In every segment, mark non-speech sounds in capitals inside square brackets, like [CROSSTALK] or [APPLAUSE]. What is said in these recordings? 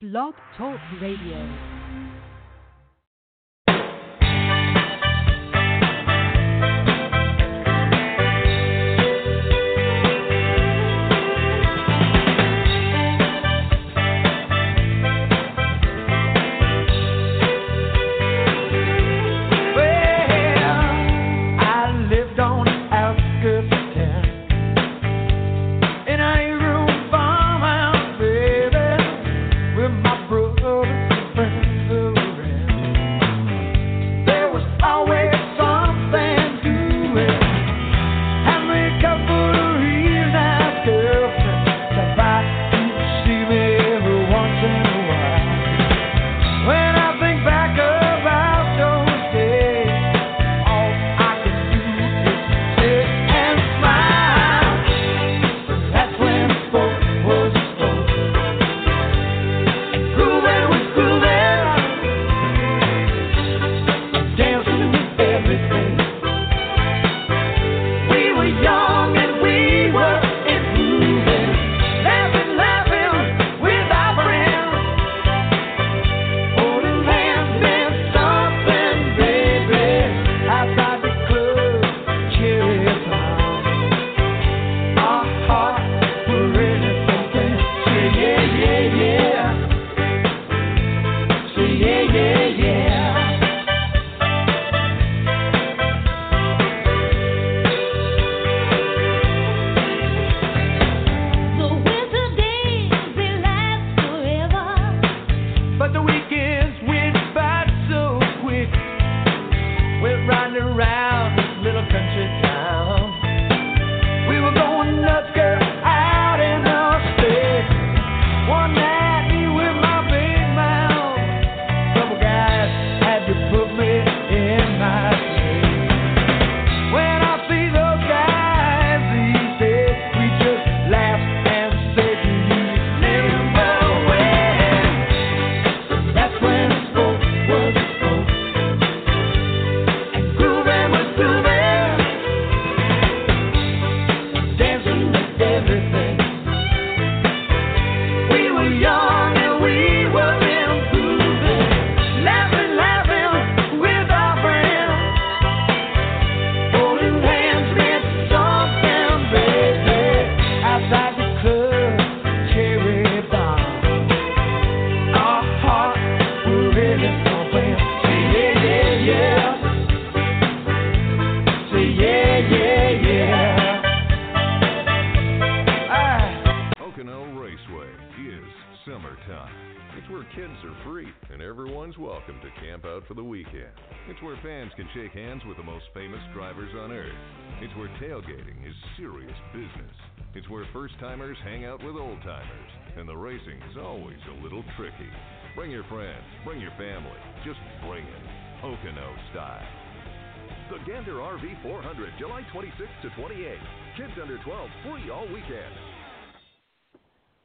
Blog Talk Radio.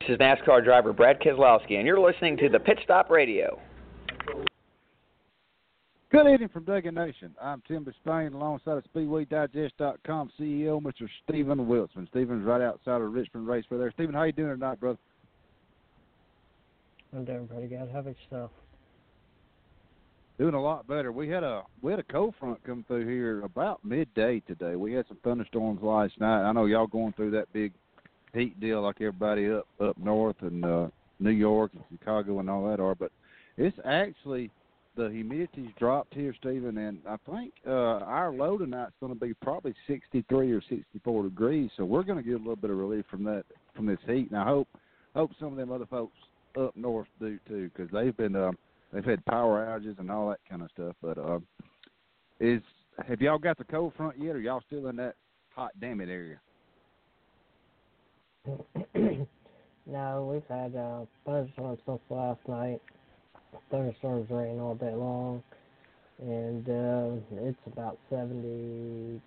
This is NASCAR driver Brad Keselowski, and you're listening to the Pit Stop Radio. Good evening from Duggan Nation. I'm Tim Disspain alongside of SpeedwayDigest.com CEO, Mr. Steven Wilson. Steven's right outside of Richmond Raceway there. Steven, how you doing tonight, brother? I'm doing pretty good. How about yourself? Doing a lot better. We had a we had a cold front come through here about midday today. We had some thunderstorms last night. I know y'all going through that big heat deal like everybody up up north and uh New York and Chicago and all that are, but it's actually the humidity's dropped here, Steven, and I think uh our low tonight's going to be probably 63 or 64 degrees. So we're going to get a little bit of relief from that from this heat, and I hope hope some of them other folks up north do too, because they've been um, they've had power outages and all that kind of stuff. But um, is have y'all got the cold front yet, or y'all still in that hot damn it area? [CLEARS THROAT] No, we've had uh, thunderstorms since last night. Thunderstorms rain all day long, and uh, it's about 70,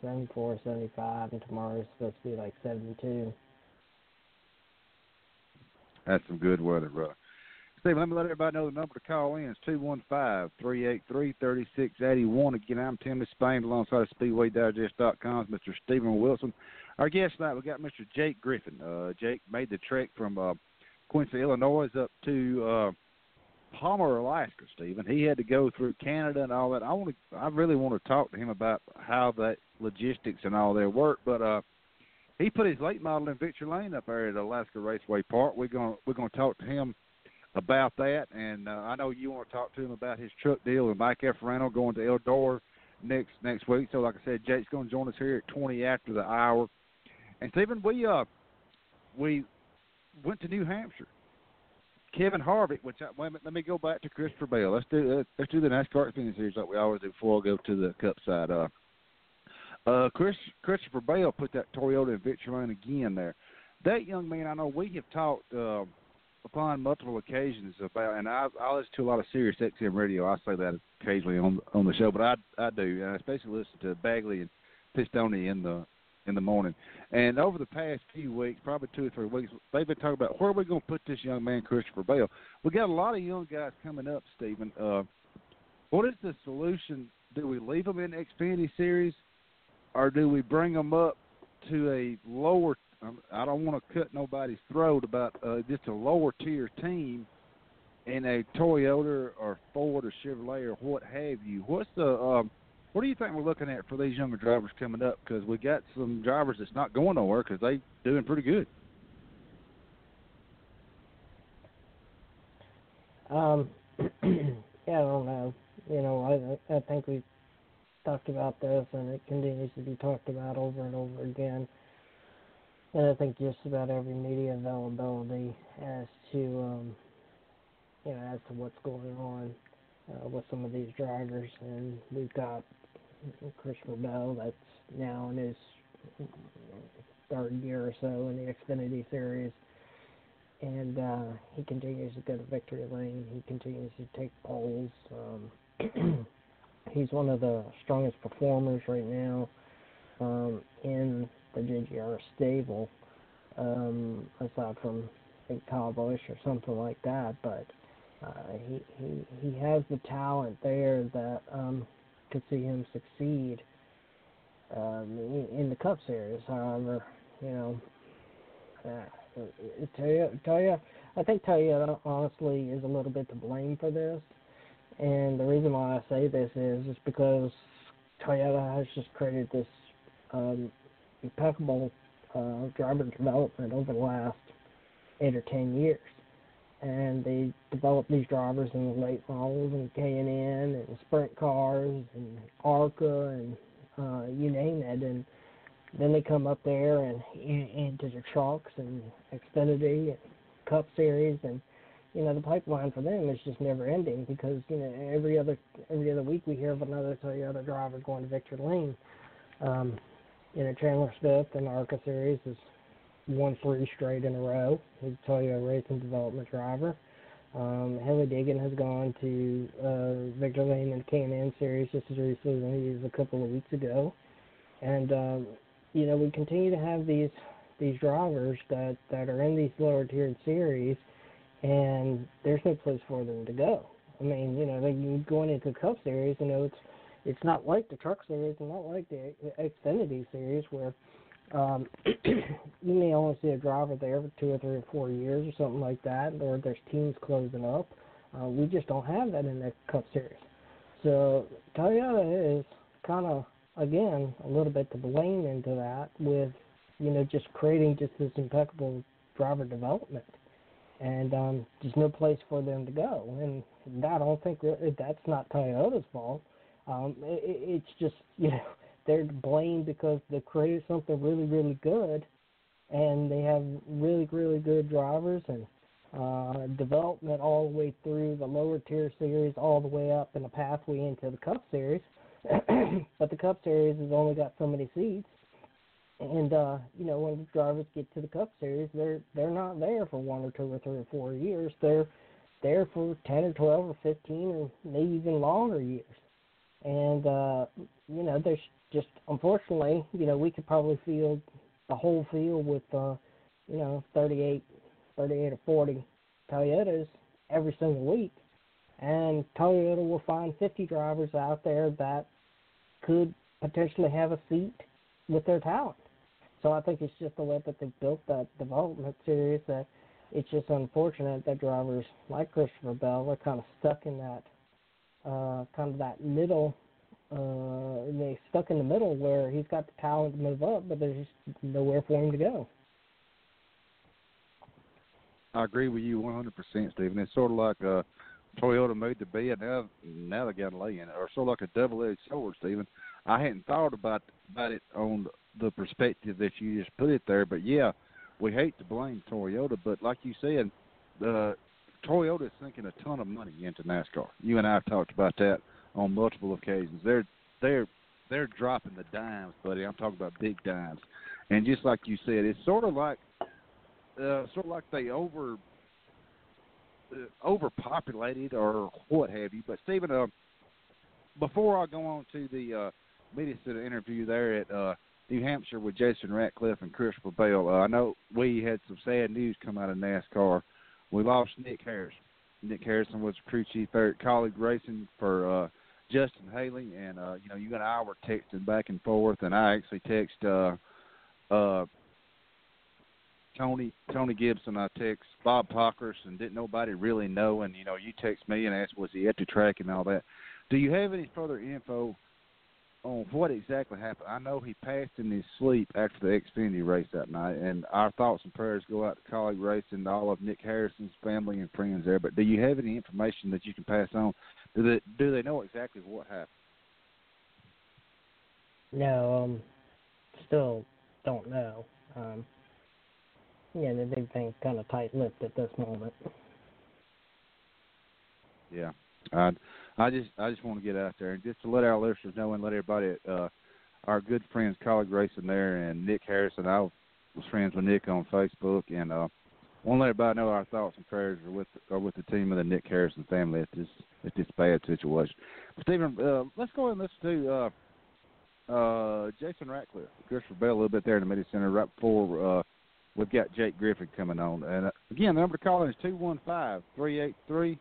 74, 75, and tomorrow's supposed to be like 72. That's some good weather, brother. Steve, let me let everybody know the number to call in eighty one. Again, I'm Tim Spain alongside of SpeedwayDigest.com's Mr. Steven Wilson. Our guest tonight, we got Mr. Jake Griffin. Uh, Jake made the trek from uh, Quincy, Illinois, up to uh, Palmer, Alaska. Steven, he had to go through Canada and all that. I want to, I really want to talk to him about how that logistics and all that work. But uh, he put his late model in Victory Lane up there at Alaska Raceway Park. We're gonna we're gonna talk to him about that, and uh, I know you want to talk to him about his truck deal with Mike Affarano going to Eldora next next week. So, like I said, Jake's going to join us here at twenty after the hour. And Steven, we uh we went to New Hampshire. Kevin Harvick, which I, wait minute, let me go back to Christopher Bell. Let's do uh, let's do the NASCAR Xfinity Series like we always do before I go to the Cup side. Uh, uh, Chris Christopher Bell put that Toyota Victory Lane again there. That young man, I know we have talked uh, upon multiple occasions about, and I I listen to a lot of Sirius XM radio. I say that occasionally on on the show, but I I do, and I especially listen to Bagley and Pistone in the in the morning. And over the past few weeks, probably two or three weeks, they've been talking about where are we going to put this young man, Christopher Bell. We got a lot of young guys coming up, Steven. Uh, what is the solution? Do we leave them in the Xfinity Series, or do we bring them up to a lower? Um, I don't want to cut nobody's throat about uh, just a lower tier team in a Toyota or Ford or Chevrolet or what have you. What's the um, what do you think we're looking at for these younger drivers coming up? Because we got some drivers that's not going nowhere because they doing pretty good. Um, [CLEARS THROAT] yeah, I don't know. You know, I I think we've talked about this, and it continues to be talked about over and over again. And I think just about every media availability as to, um, you know, as to what's going on uh, with some of these drivers, and we've got Christopher Bell that's now in his third year or so in the Xfinity Series, and uh, he continues to go to victory lane. He continues to take poles. Um, [CLEARS THROAT] he's one of the strongest performers right now um, in the JGR stable, um, aside from think Kyle Busch or something like that. But uh, he he he has the talent there that um, could see him succeed um, in, the Cup Series. However, you know, uh, Toyota, I think Toyota honestly is a little bit to blame for this. And the reason why I say this is just because Toyota has just created this um, impeccable uh, driver development over the last eight or ten years. And they developed these drivers in the late models and K and and sprint cars and ARCA and uh, you name it. And then they come up there and into the trucks and Xfinity and Cup Series and you know the pipeline for them is just never ending because you know every other every other week we hear of another Toyota driver going to Victory Lane. Um, you know Chandler Smith the ARCA series has won three straight in a row. He's a Toyota Racing Development driver. Um, Hailie Deegan has gone to uh, in the K&N series just as recently as a couple of weeks ago, and um, you know we continue to have these these drivers that that are in these lower tiered series and there's no place for them to go. I mean, you know, they are going into the Cup Series, you know, it's it's not like the Truck Series and not like the Xfinity Series where um, [CLEARS THROAT] you may only see a driver there for two or three or four years or something like that, or there's teams closing up. Uh, we just don't have that in the Cup Series. So Toyota is kind of again a little bit to blame into that with you know just creating just this impeccable driver development and um, there's no place for them to go. And I don't think that, that's not Toyota's fault. Um, it, it's just [LAUGHS] you know they're blamed because they created something really really good, and they have really really good drivers and uh, development all the way through the lower tier series, all the way up in the pathway into the Cup Series. [CLEARS THROAT] but the Cup Series has only got so many seats, And uh, you know, when the drivers get to the Cup Series, they're they're not there for one or two or three or four years. They're there for ten or twelve or fifteen or maybe even longer years. And uh, you know, there's just unfortunately, you know, we could probably field the whole field with uh, you know, 38, 38 or 40 Toyotas every single week. And Toyota will find 50 drivers out there that could potentially have a seat with their talent. So I think it's just the way that they've built that development series that it's just unfortunate that drivers like Christopher Bell are kind of stuck in that uh, kind of that middle uh, they stuck in the middle where he's got the talent to move up, but there's just nowhere for him to go. I agree with you 100%, Steven. It's sort of like uh, Toyota made the bed, now now they got to lay in it, or sort of like a double-edged sword, Steven. I hadn't thought about about it on the perspective that you just put it there, but yeah, we hate to blame Toyota, but like you said, uh, Toyota is sinking a ton of money into NASCAR. You and I have talked about that on multiple occasions. They're they're they're dropping the dimes, buddy. I'm talking about big dimes, and just like you said, it's sort of like uh, sort of like they over uh, overpopulated or what have you. But Steven, uh, before I go on to the uh, media center interview there at uh, New Hampshire with Jason Ratcliff and Christopher Bell, uh, I know we had some sad news come out of NASCAR. We lost Nick Harrison. Nick Harrison was crew chief there at Kaulig Racing for uh, Justin Haley, and uh, you know you and I were texting back and forth, and I actually texted uh, uh, Tony Tony Gibson. I text Bob Pockrass, and didn't nobody really know. And you know you text me and asked was he at the track and all that. Do you have any further info on what exactly happened? I know he passed in his sleep after the Xfinity race that night, and our thoughts and prayers go out to Kaulig Racing, to all of Nick Harrison's family and friends there. But do you have any information that you can pass on? Do they do they know exactly what happened? No, um, still don't know. Um, yeah, they've been kind of tight-lipped at this moment. Yeah, I I just I just want to get out there and just to let our listeners know and let everybody uh our good friends Kaulig Racing there and Nick Harrison. I was friends with Nick on Facebook and uh want to let everybody know our thoughts and prayers are with are with the team of the Nick Harrison family at this at this bad situation. Steven, uh, let's go and listen to uh uh Jason Ratcliff, Christopher Bell a little bit there in the media center right before uh we've got Jake Griffin coming on. And uh, again, the number to call in is two one five three eight three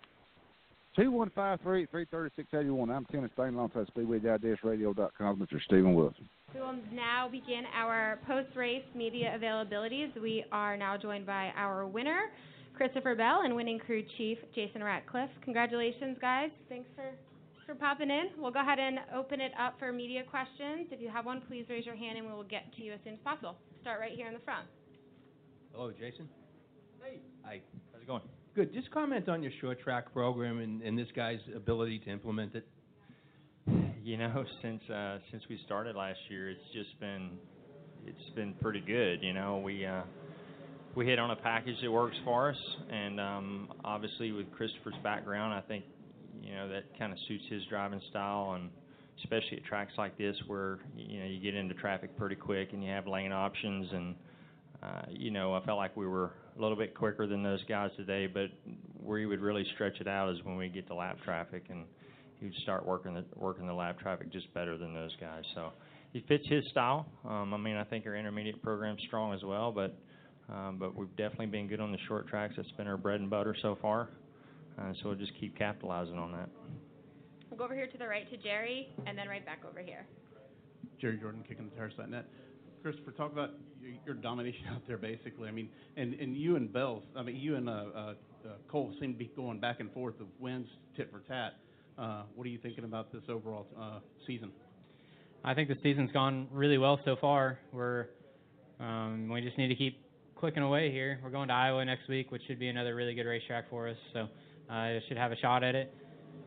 Two one five three three thirty six eighty one. I'm Tim Spain alongside SpeedwayDigestRadio.com, Mr. Steven Wilson. We will now begin our post-race media availabilities. We are now joined by our winner, Christopher Bell, and winning crew chief, Jason Ratcliff. Congratulations, guys. Thanks for, for popping in. We'll go ahead and open it up for media questions. If you have one, please raise your hand and we will get to you as soon as possible. Start right here in the front. Hello, Jason. Hey. Hi. How's it going? Good. Just comment on your short track program and, this guy's ability to implement it. You know, since uh, since we started last year, it's just been it's been pretty good. You know, we uh, we hit on a package that works for us, and um, obviously with Christopher's background, I think you know that kind of suits his driving style, and especially at tracks like this where you know you get into traffic pretty quick and you have lane options, and you know I felt like we were a little bit quicker than those guys today, but where he would really stretch it out is when we get to lap traffic, and he would start working the working the lap traffic just better than those guys. So he fits his style. Um, I mean, I think our intermediate program's strong as well, but um, but we've definitely been good on the short tracks. That's been our bread and butter so far. Uh, so we'll just keep capitalizing on that. We'll go over here to the right to Jerry, and then right back over here. Jerry Jordan kicking the tires net. Christopher, talk about your, domination out there, basically. I mean, and, you and Bell, I mean, you and uh, uh, uh, Cole seem to be going back and forth of wins, tit for tat. What are you thinking about this overall season? I think the season's gone really well so far. We're um, we just need to keep clicking away here. We're going to Iowa next week, which should be another really good racetrack for us. So I should have a shot at it.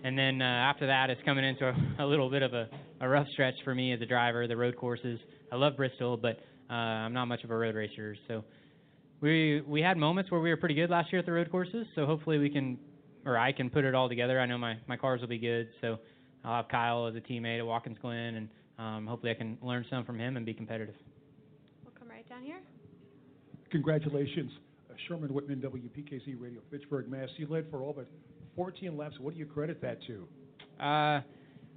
And then after that, it's coming into a, little bit of a rough stretch for me as a driver. The road courses. I love Bristol, but uh, I'm not much of a road racer. So we we had moments where we were pretty good last year at the road courses. So hopefully we can, or I can put it all together. I know my my cars will be good. So I'll have Kyle as a teammate at Watkins Glen, and um, hopefully I can learn some from him and be competitive. We'll come right down here. Congratulations, uh, Sherman Whitman, WPKC Radio, Fitchburg, Mass. You led for all but 14 laps. What do you credit that to? Uh,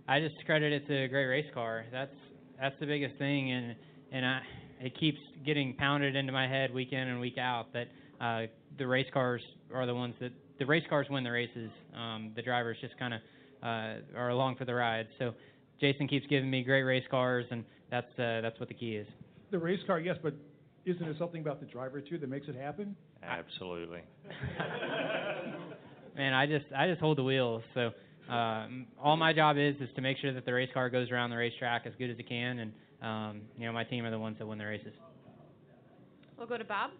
I just credit it to a great race car. That's that's the biggest thing, and and I it keeps getting pounded into my head week in and week out that uh, the race cars are the ones that the race cars win the races. Um, the drivers just kind of uh, are along for the ride. So Jason keeps giving me great race cars, and that's uh, that's what the key is. The race car, yes, but isn't it something about the driver too that makes it happen? Absolutely. [LAUGHS] Man, I just I just hold the wheels. So um, all my job is is to make sure that the race car goes around the racetrack as good as it can, and um, you know my team are the ones that win the races. We'll go to Bob.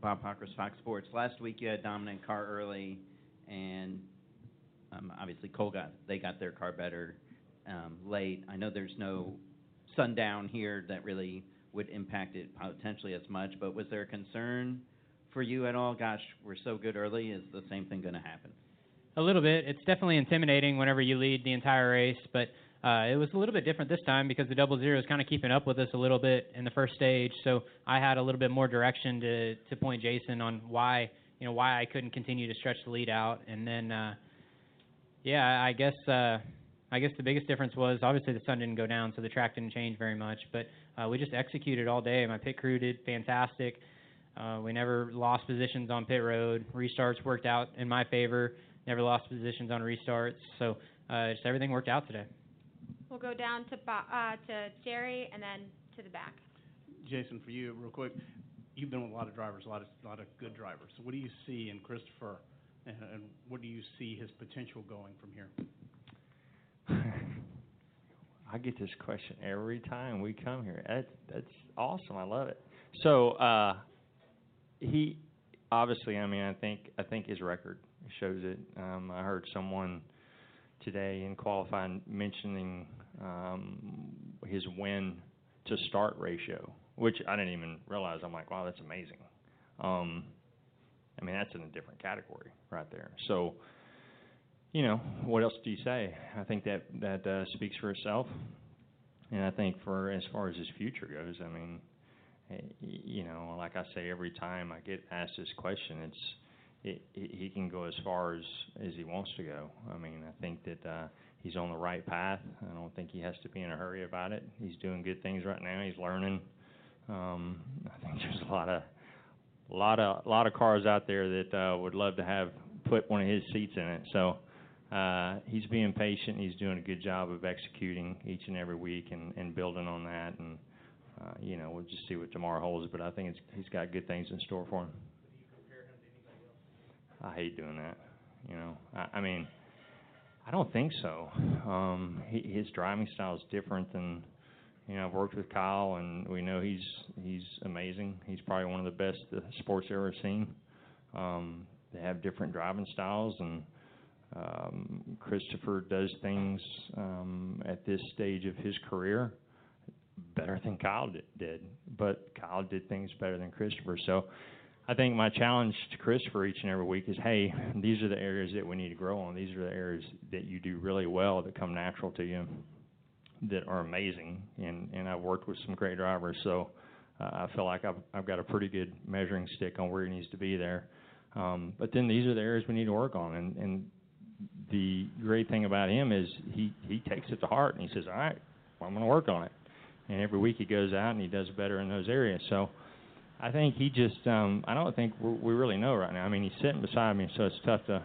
Bob Pockrass, Fox Sports. Last week you had dominant car early, and um, obviously Cole got they got their car better um, late. I know there's no sundown here that really would impact it potentially as much, but was there a concern for you at all? Gosh, we're so good early. Is the same thing going to happen? A little bit. It's definitely intimidating whenever you lead the entire race, but uh, it was a little bit different this time because the double zero is kind of keeping up with us a little bit in the first stage. So I had a little bit more direction to to point Jason on why you know why I couldn't continue to stretch the lead out, and then uh, yeah, I guess uh, I guess the biggest difference was obviously the sun didn't go down, so the track didn't change very much, but uh, we just executed all day. My pit crew did fantastic. Uh, we never lost positions on pit road. Restarts worked out in my favor. Never lost positions on restarts. So uh, just everything worked out today. We'll go down to Bo- uh, to Jerry and then to the back. Jason, for you, real quick, you've been with a lot of drivers, a lot of, a lot of good drivers. So what do you see in Christopher, and, and what do you see his potential going from here? [LAUGHS] I get this question every time we come here. That, that's awesome. I love it. So uh, he obviously, I mean, I think I think his record shows it. Um, I heard someone today in qualifying mentioning um, his win to start ratio, which I didn't even realize. I'm like, wow, that's amazing. Um, I mean, that's in a different category right there. So you know, what else do you say? I think that that uh, speaks for itself, and I think for as far as his future goes, I mean, eh, you know, like I say every time I get asked this question, it's it, he he can go as far as as he wants to go. I mean, I think that uh, he's on the right path. I don't think he has to be in a hurry about it. He's doing good things right now. He's learning. Um, I think there's a lot of a lot of a lot of cars out there that uh, would love to have put one of his seats in it. So uh, he's being patient. He's doing a good job of executing each and every week and, and building on that. And uh, you know, we'll just see what tomorrow holds. But I think it's, he's got good things in store for him. I hate doing that. You know, I, I mean, I don't think so. Um, he, his driving style is different than. You know, I've worked with Kyle, and we know he's he's amazing. He's probably one of the best the sports ever seen. Um, they have different driving styles, and um, Christopher does things um, at this stage of his career better than Kyle did, did, but Kyle did things better than Christopher. So I think my challenge to Chris for each and every week is, hey, these are the areas that we need to grow on. These are the areas that you do really well that come natural to you, that are amazing. And and I've worked with some great drivers, so uh, I feel like I've I've got a pretty good measuring stick on where he needs to be there. Um, but then these are the areas we need to work on, and and the great thing about him is he he takes it to heart and he says, all right, well, I'm going to work on it. And every week he goes out and he does better in those areas. So I think he just um, I don't think we really know right now. I mean, he's sitting beside me, so it's tough to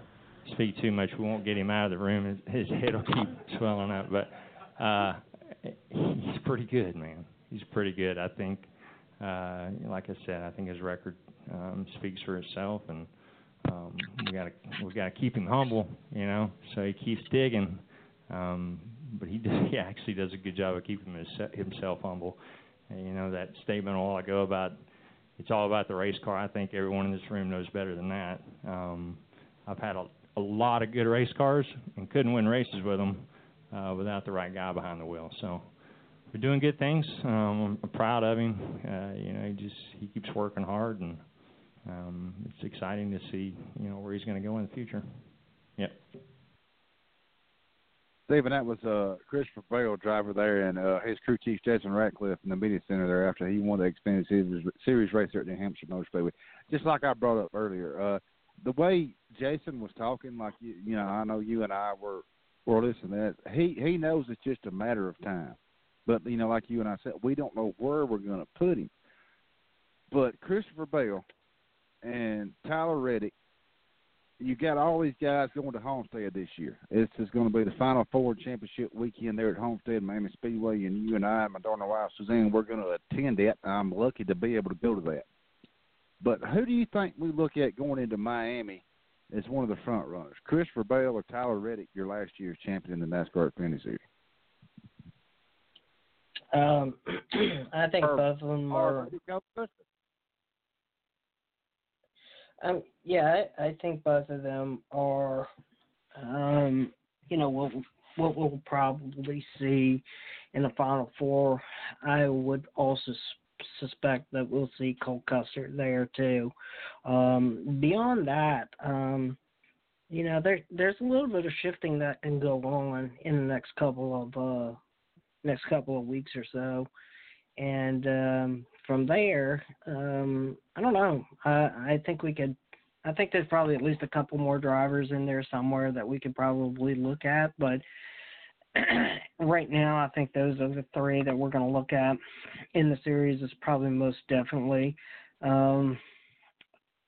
speak too much. We won't get him out of the room. His, his head will keep [LAUGHS] swelling up, but uh, he's pretty good, man. He's pretty good. I think, uh, like I said, I think his record um, speaks for itself, and um, we got to we got to keep him humble, you know. So he keeps digging, um, but he [LAUGHS] does, he actually does a good job of keeping his, himself humble. And, you know that statement a while ago about it's all about the race car. I think everyone in this room knows better than that. Um, I've had a, a lot of good race cars and couldn't win races with them uh, without the right guy behind the wheel. So we're doing good things. Um, I'm proud of him. Uh, you know, he just he keeps working hard, and um, it's exciting to see you know where he's going to go in the future. Yep. Steven, that was uh, Christopher Bell, driver there, and uh, his crew chief Jason Ratcliff in the media center there after he won the Xfinity Series, series race there at New Hampshire Motor Speedway. Just like I brought up earlier, uh, the way Jason was talking, like you, you know, I know you and I were were listening to that. He he knows it's just a matter of time, but you know, like you and I said, we don't know where we're going to put him. But Christopher Bell and Tyler Reddick you got all these guys going to Homestead this year. This is going to be the Final Four Championship weekend there at Homestead Miami Speedway, and you and I, my darling wife Suzanne, we're going to attend it. I'm lucky to be able to go to that. But who do you think we look at going into Miami as one of the front runners? Christopher Bell or Tyler Reddick, your last year's champion in the NASCAR Xfinity Series? Um, [CLEARS THROAT] I think Or- both of them are. Um, yeah, I, I think both of them are, um, you know, what what we'll probably see in the final four. I would also suspect that we'll see Cole Custer there too. Um, beyond that, um, you know, there there's a little bit of shifting that can go on in the next couple of uh, next couple of weeks or so and um, from there, um, I don't know. I, I think we could. I think there's probably at least a couple more drivers in there somewhere that we could probably look at, but [CLEARS THROAT] right now, I think those are the three that we're going to look at in the series. Is probably most definitely. Um,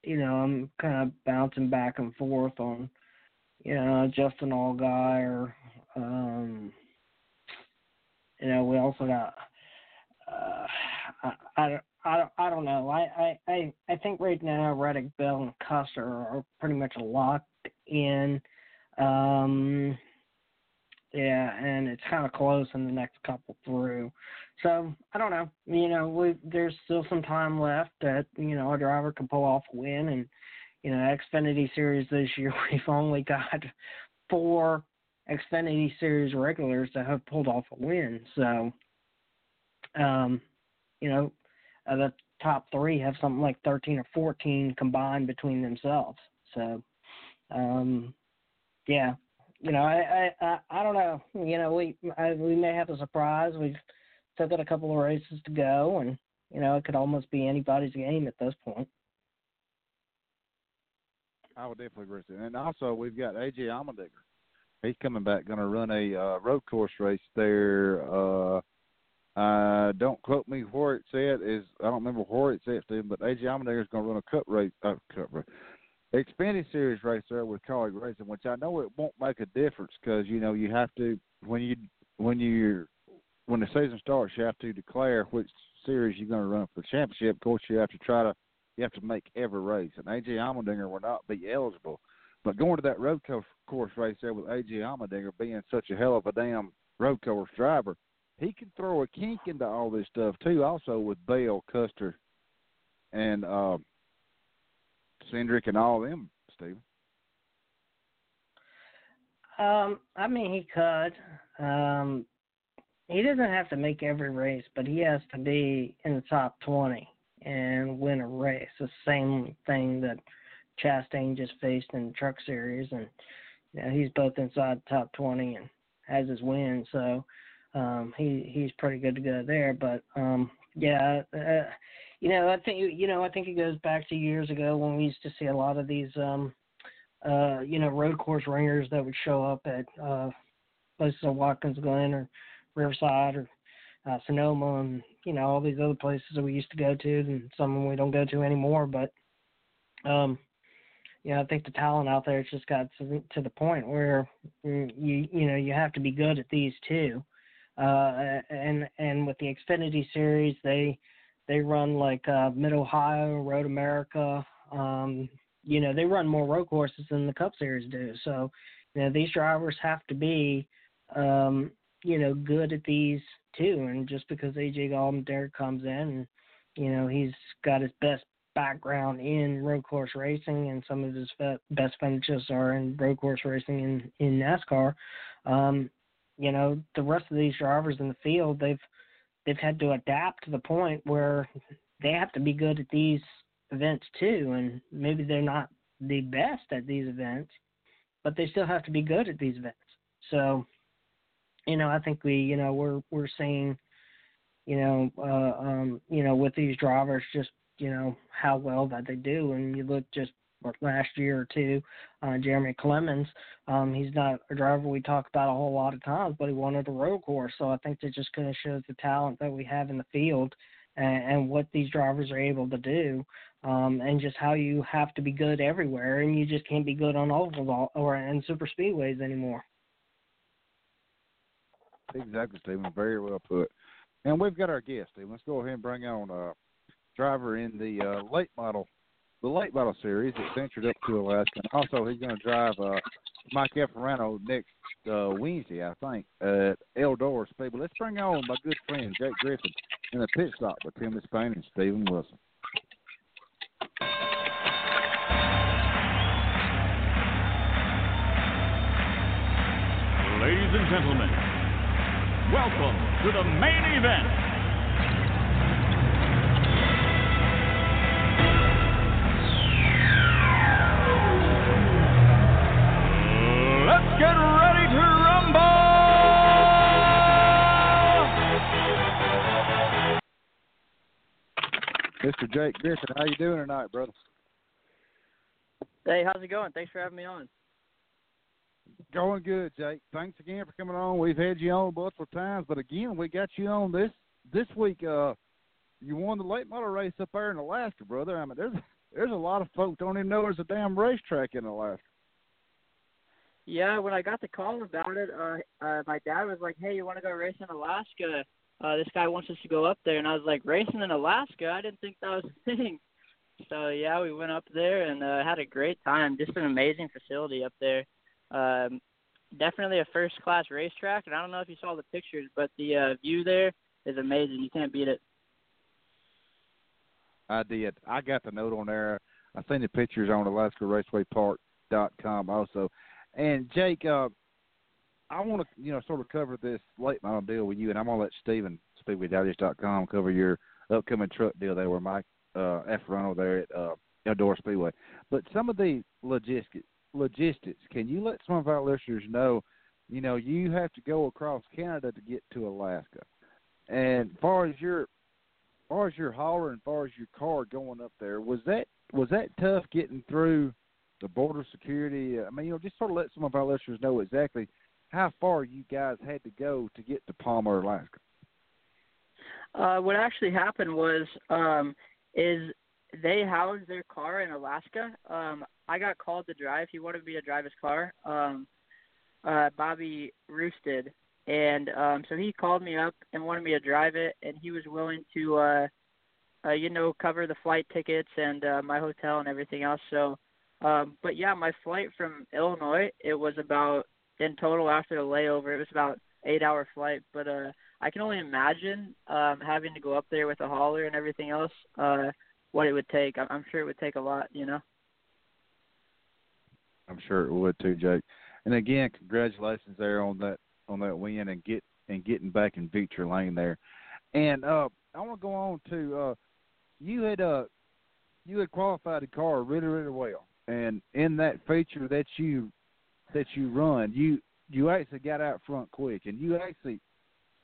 you know, I'm kind of bouncing back and forth on, you know, Justin Allgaier or, um, you know, we also got uh, I, I, I, I don't know. I, I, I, I think right now Reddick, Bell, and Custer are pretty much locked in. Um, yeah, and it's kind of close in the next couple through. So I don't know. You know, we there's still some time left that you know a driver can pull off a win, and you know Xfinity Series this year [LAUGHS] we've only got four Xfinity Series regulars that have pulled off a win. So um, you know, the top three have something like 13 or 14 combined between themselves. So, um, yeah, you know, I, I, I, don't know. You know, we I, we may have a surprise. We've still got a couple of races to go, and you know, it could almost be anybody's game at this point. I would definitely agree with that. And also, we've got AJ Allmendinger. He's coming back, going to run a uh, road course race there. Uh, uh, don't quote me where it's at. Is I don't remember where it's at, Steve, but AJ Allmendinger is going to run a cup race. Uh, cup race. Xfinity Series race there with Kaulig Racing, which I know it won't make a difference because you know you have to when you when you when the season starts, you have to declare which series you're going to run for the championship. Of course, you have to try to you have to make every race, and AJ Allmendinger will not be eligible. But going to that road course race there with AJ Allmendinger being such a hell of a damn road course driver, he can throw a kink into all this stuff too. Also with Bell, Custer, and uh, Cindric, and all them, Steve. Um, I mean, he could. Um, he doesn't have to make every race, but he has to be in the top 20 and win a race. The same thing that Chastain just faced in the Truck Series, and you know, he's both inside the top 20 and has his win. So um, he he's pretty good to go there. But um, yeah, uh, you know, I think you know, I think it goes back to years ago when we used to see a lot of these. Um, uh, you know, road course ringers that would show up at uh, places like Watkins Glen or Riverside or uh, Sonoma and, you know, all these other places that we used to go to and some we don't go to anymore. But, um, I think the talent out there just got to, to the point where mm, you, you know, you have to be good at these too. Uh, and, and with the Xfinity series, they, they run like, uh, Mid Ohio, Road America, um, you know, they run more road courses than the Cup Series do. So, you know, these drivers have to be, um, you know, good at these too. And just because AJ Allmendinger comes in and, you know, he's got his best background in road course racing and some of his best finishes are in road course racing in, in NASCAR, um, you know, the rest of these drivers in the field, they've, they've had to adapt to the point where they have to be good at these events too, and maybe they're not the best at these events, but they still have to be good at these events. So, you know, I think we, you know, we're we're seeing, you know, uh, um, you know, with these drivers, just you know how well that they do, and you look just last year or two, uh, Jeremy Clements, um, he's not a driver we talk about a whole lot of times, but he won at the road course, so I think that just kind of shows the talent that we have in the field, and, and what these drivers are able to do. Um, and just how you have to be good everywhere, and you just can't be good on ovals all, or in super speedways anymore. Exactly, Steven. Very well put. And we've got our guest, Steven. Let's go ahead and bring on a driver in the uh, late model, the late model series that ventured up to Alaska. And also, he's going to drive uh, Mike Affarano next uh, Wednesday, I think, at Eldora Speedway. Let's bring on my good friend Jake Griffin in the pit stop with Tim Spain and Steven Wilson. Ladies and gentlemen, welcome to the main event. Mr. Jake Griffin, how you doing tonight, brother? Hey, how's it going? Thanks for having me on. Going good, Jake. Thanks again for coming on. We've had you on multiple times, but again, we got you on this this week. Uh, you won the late model race up there in Alaska, brother. I mean, there's there's a lot of folks don't even know there's a damn racetrack in Alaska. Yeah, when I got the call about it, uh, uh, my dad was like, "Hey, you want to go race in Alaska? Uh, this guy wants us to go up there." And I was like, "Racing in Alaska? I didn't think that was [LAUGHS] a thing." So yeah, we went up there and uh, had a great time. Just an amazing facility up there. Um, definitely a first class racetrack, and I don't know if you saw the pictures, but the uh, view there is amazing. You can't beat it. I did. I got the note on there. I seen the pictures on AlaskaRacewayPark.com also. And Jake, uh, I want to you know sort of cover this late model deal with you, and I'm gonna let Steven SpeedwayDigest.com cover your upcoming truck deal there with Mike uh, Affarano there at uh, Eldora Speedway. But some of the logistics, logistics, can you let some of our listeners know? You know, you have to go across Canada to get to Alaska, and far as your far as your hauler and far as your car going up there, was that was that tough getting through the border security? I mean, you know, just sort of let some of our listeners know exactly how far you guys had to go to get to Palmer, Alaska. Uh, what actually happened was um, is they housed their car in Alaska. Um, I got called to drive. He wanted me to drive his car. Um, uh, Bobby Roosted, and um, so he called me up and wanted me to drive it, and he was willing to, uh, uh, you know, cover the flight tickets and uh, my hotel and everything else. So, um, but yeah, my flight from Illinois, it was about in total after the layover, it was about eight hour flight. But uh, I can only imagine um, having to go up there with a hauler and everything else. Uh, what it would take. I'm sure it would take a lot, you know. I'm sure it would too, Jake. And again, congratulations there on that on that win and get and getting back in victory lane there. And uh I want to go on to uh you had uh you had qualified the car really really well, and in that feature that you that you run, you you actually got out front quick, and you actually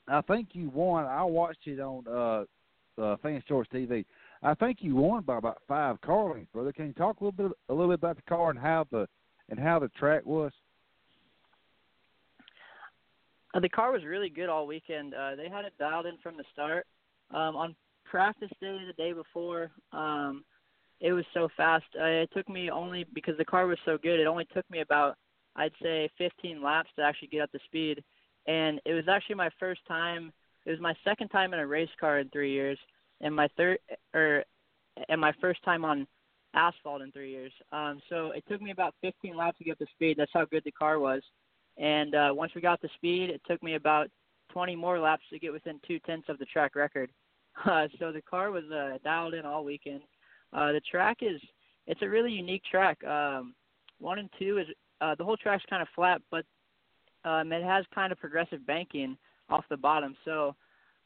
I think you won. I watched it on uh uh Fan Choice TV. I think you won by about five car lengths, brother. Can you talk a little bit a little bit about the car and how the and how the track was? Uh, the car was really good all weekend. Uh, they had it dialed in from the start. Um, on practice day the day before, um, it was so fast. Uh, it took me only because the car was so good. It only took me about I'd say 15 laps to actually get up to speed, and it was actually my first time. It was my second time in a race car in three years, and my third or and my first time on asphalt in three years. Um, so it took me about 15 laps to get up to speed. That's how good the car was. And uh, once we got to speed, it took me about 20 more laps to get within two tenths of the track record. [LAUGHS] Uh, so the car was uh, dialed in all weekend. Uh, the track is it's a really unique track. Um, one and two is uh, the whole track's kind of flat, but um, it has kind of progressive banking off the bottom. So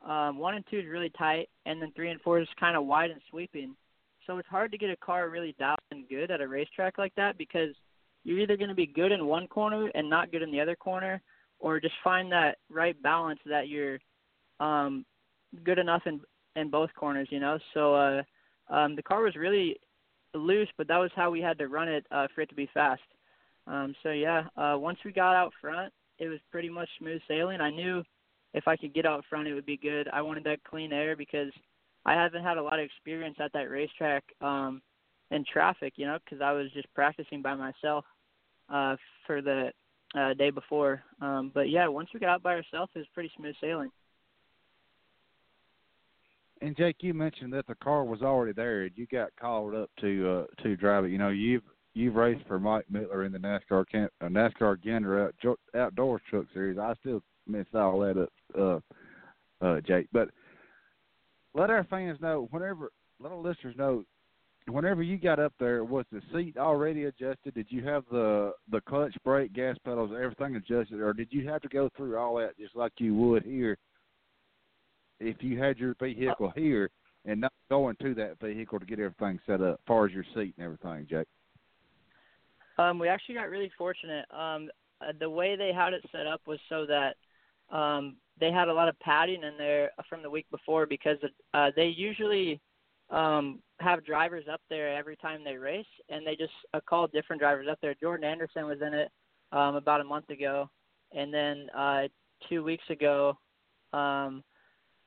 um, one and two is really tight, and then three and four is kind of wide and sweeping. So it's hard to get a car really dialed in good at a racetrack like that because you're either going to be good in one corner and not good in the other corner, or just find that right balance that you're um, good enough in in both corners, you know. So uh, um, the car was really loose, but that was how we had to run it uh, for it to be fast. Um, so yeah, uh, once we got out front, it was pretty much smooth sailing. I knew if I could get out front, it would be good. I wanted that clean air because I haven't had a lot of experience at that racetrack um, in traffic, you know, because I was just practicing by myself uh, for the uh, day before. Um, but yeah, once we got out by ourselves, it was pretty smooth sailing. And Jake, you mentioned that the car was already there, you got called up to uh, to drive it. You know, you've you've raced for Mike Mittler in the NASCAR camp, uh, NASCAR Gander out, Outdoors Truck Series. I still mess all that up, uh, uh, Jake. But let our fans know whenever, let our listeners know, whenever you got up there, was the seat already adjusted? Did you have the the clutch, brake, gas pedals, everything adjusted, or did you have to go through all that just like you would here if you had your vehicle here and not going to that vehicle to get everything set up, as far as your seat and everything, Jake? Um, we actually got really fortunate. Um, uh, the way they had it set up was so that um, they had a lot of padding in there from the week before because uh, they usually um, have drivers up there every time they race, and they just uh, call different drivers up there. Jordan Anderson was in it um, about a month ago, and then uh, two weeks ago, um,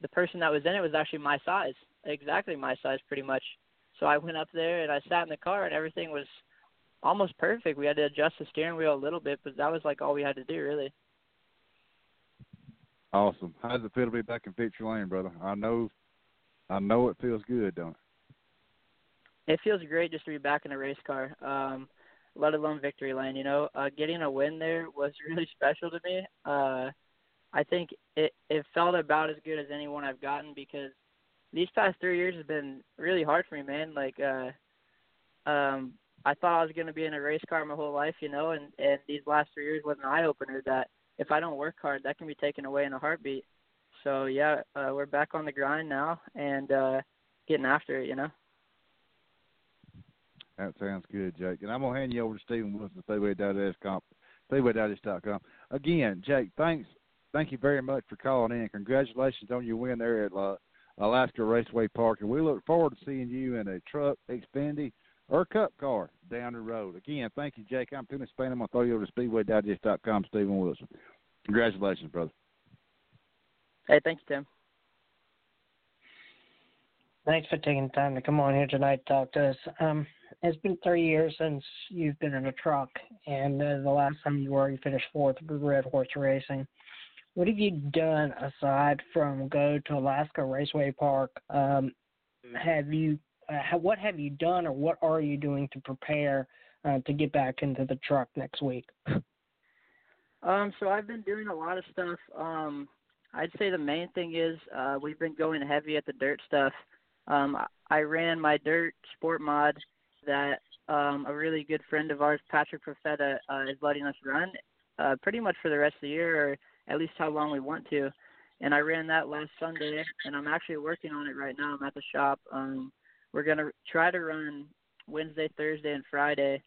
the person that was in it was actually my size, exactly my size, pretty much. So I went up there and I sat in the car, and everything was almost perfect. We had to adjust the steering wheel a little bit, but that was like all we had to do, really. Awesome. How does it feel to be back in victory lane, brother? I know, I know it feels good, don't it? It feels great just to be back in a race car, um, let alone victory lane. You know, uh, getting a win there was [LAUGHS] really special to me. Uh, I think it it felt about as good as anyone I've gotten because these past three years have been really hard for me, man. Like, uh, um, I thought I was going to be in a race car my whole life, you know, and and these last three years was an eye opener that if I don't work hard, that can be taken away in a heartbeat. So yeah, uh, we're back on the grind now and uh, getting after it, you know. That sounds good, Jake. And I'm gonna hand you over to Steven Wilson, Digest.com. SpeedwayDigest.com. Again, Jake, thanks, thank you very much for calling in. Congratulations on your win there at uh, Alaska Raceway Park, and we look forward to seeing you in a truck, Xfinity, or Cup car down the road. Again, thank you, Jake. I'm Tim Disspain. I'm going to throw you over to SpeedwayDigest.com, Steven Wilson. Congratulations, brother. Hey, thank you, Tim. Thanks for taking the time to come on here tonight to talk to us. Um, it's been three years since you've been in a truck, and uh, the last time you were, you finished fourth with Red Horse Racing. What have you done aside from go to Alaska Raceway Park? Um, have you uh, what have you done, or what are you doing to prepare uh, to get back into the truck next week? Um, so I've been doing a lot of stuff. Um, I'd say the main thing is uh, we've been going heavy at the dirt stuff. Um, I ran my dirt sport mod that um, a really good friend of ours, Patrick Profeta, uh, is letting us run uh, pretty much for the rest of the year, or at least how long we want to. And I ran that last Sunday, and I'm actually working on it right now. I'm at the shop. Um, we're gonna try to run Wednesday, Thursday, and Friday,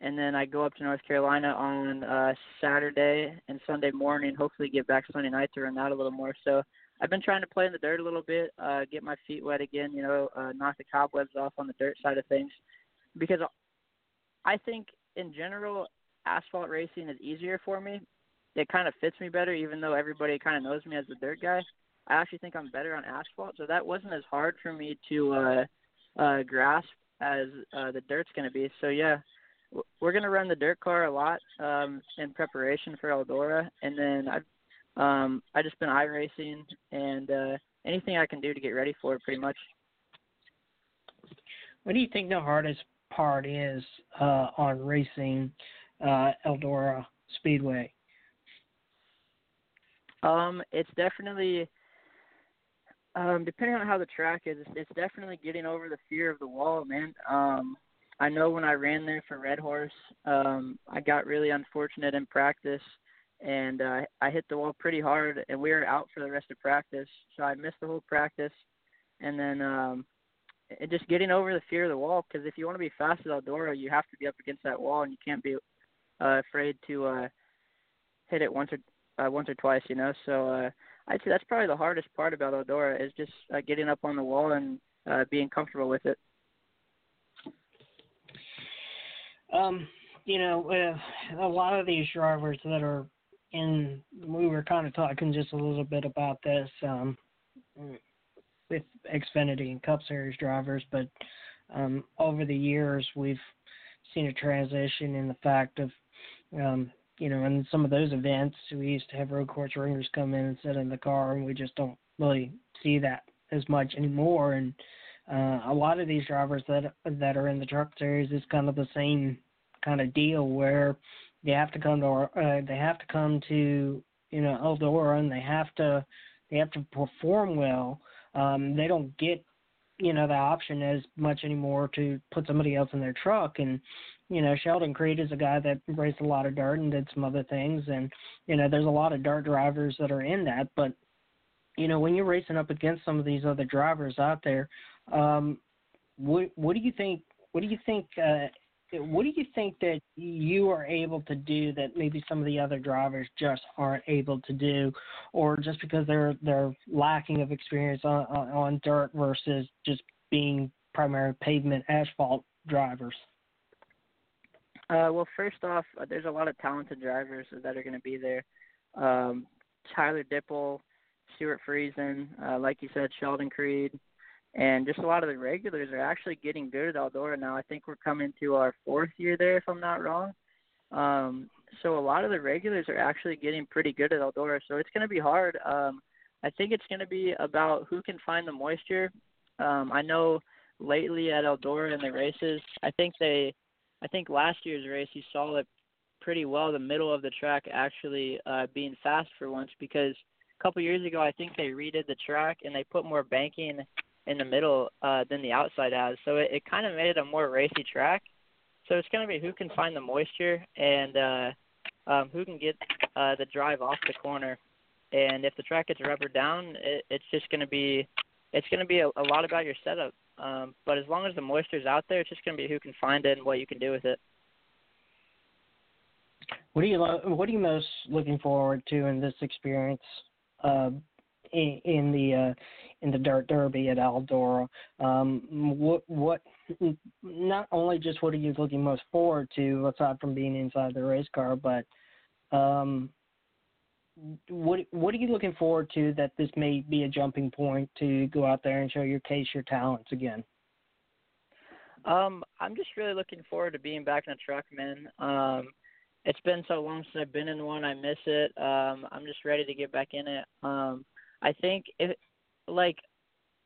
and then I go up to North Carolina on uh, Saturday and Sunday morning. Hopefully, get back Sunday night to run that a little more. So I've been trying to play in the dirt a little bit, uh, get my feet wet again. You know, uh, knock the cobwebs off on the dirt side of things, because I think in general asphalt racing is easier for me. It kind of fits me better, even though everybody kind of knows me as the dirt guy. I actually think I'm better on asphalt, so that wasn't as hard for me to uh, uh, grasp as uh, the dirt's going to be. So yeah, we're going to run the dirt car a lot um, in preparation for Eldora, and then I've um, I just been iRacing and uh, anything I can do to get ready for it, pretty much. What do you think the hardest part is uh, on racing uh, Eldora Speedway? Um, it's definitely um, depending on how the track is, it's, it's definitely getting over the fear of the wall, man. Um, I know when I ran there for Red Horse, um, I got really unfortunate in practice, and uh, I hit the wall pretty hard, and we were out for the rest of practice, so I missed the whole practice, and then um, it just getting over the fear of the wall. Because if you want to be fast at Eldora, you have to be up against that wall, and you can't be uh, afraid to uh, hit it once or uh, once or twice, you know. So uh, I'd say that's probably the hardest part about Eldora is just uh, getting up on the wall and uh, being comfortable with it. Um, you know, uh, a lot of these drivers that are in, we were kind of talking just a little bit about this um, with Xfinity and Cup Series drivers, but um, over the years we've seen a transition in the fact of, um, you know, in some of those events we used to have road course ringers come in and sit in the car, and we just don't really see that as much anymore. And uh, a lot of these drivers that that are in the truck series is kind of the same kind of deal where they have to come to uh, they have to come to you know Eldora and they have to they have to perform well. Um, they don't get you know the option as much anymore to put somebody else in their truck and you know Sheldon Creed is a guy that raced a lot of dirt and did some other things and you know there's a lot of dirt drivers that are in that but you know when you're racing up against some of these other drivers out there um what what do you think what do you think uh what do you think that you are able to do that maybe some of the other drivers just aren't able to do, or just because they're they're lacking of experience on on, dirt versus just being primary pavement asphalt drivers? Uh, well, first off, uh, there's a lot of talented drivers that are going to be there. Um, Tyler Dippel, Stewart Friesen, uh, like you said, Sheldon Creed, and just a lot of the regulars are actually getting good at Eldora now. I think we're coming to our fourth year there, if I'm not wrong. Um, so a lot of the regulars are actually getting pretty good at Eldora. So it's going to be hard. Um, I think it's going to be about who can find the moisture. Um, I know lately at Eldora in the races, I think they, I think last year's race you saw it pretty well. The middle of the track actually uh, being fast for once because a couple years ago I think they redid the track and they put more banking in the middle uh, than the outside has. So it, it kind of made it a more racy track. So it's going to be who can find the moisture and uh, um, who can get uh, the drive off the corner. And if the track gets rubber down, it, it's just going to be it's going to be a, a lot about your setup. Um, but as long as the moisture's out there, it's just going to be who can find it and what you can do with it. What are you lo- What are you most looking forward to in this experience? Uh, in, in the uh, in the dirt derby at Eldora. Um, what what not only just what are you looking most forward to aside from being inside the race car, but um, what what are you looking forward to that this may be a jumping point to go out there and show your case your talents again? Um, I'm just really looking forward to being back in a truck, man. Um, it's been so long since I've been in one. I miss it. Um, I'm just ready to get back in it. Um, I think if like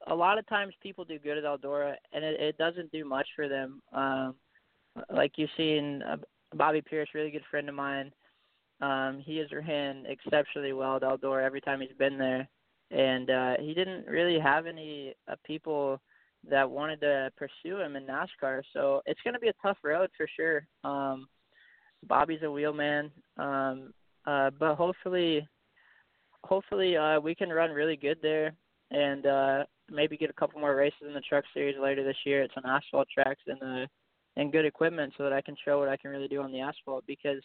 a lot of times people do good at Eldora and it, it doesn't do much for them. Um, like you've seen uh, Bobby Pierce, really good friend of mine. Um, he has ran exceptionally well at Eldora every time he's been there, and uh, he didn't really have any uh, people that wanted to pursue him in NASCAR. So it's going to be a tough road for sure. Um, Bobby's a wheelman, um, uh, but hopefully hopefully uh, we can run really good there and uh, maybe get a couple more races in the truck series later this year It's on asphalt tracks and uh, and good equipment so that I can show what I can really do on the asphalt because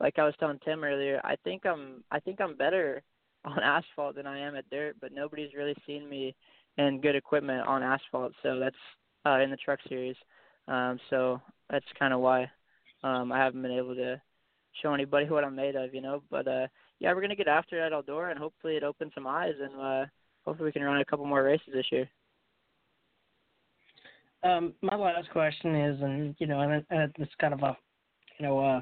like I was telling Tim earlier, I think I'm I think I'm better [LAUGHS] on asphalt than I am at dirt, but nobody's really seen me in good equipment on asphalt. So that's uh, in the truck series. Um, so that's kind of why um, I haven't been able to show anybody [LAUGHS] what I'm made of, you know. But uh, yeah, we're gonna get after it at Eldora, and hopefully it opens some eyes, and uh, hopefully we can run a couple more races this year. Um, my last question is, and you know, and, and it's kind of a, you know, uh,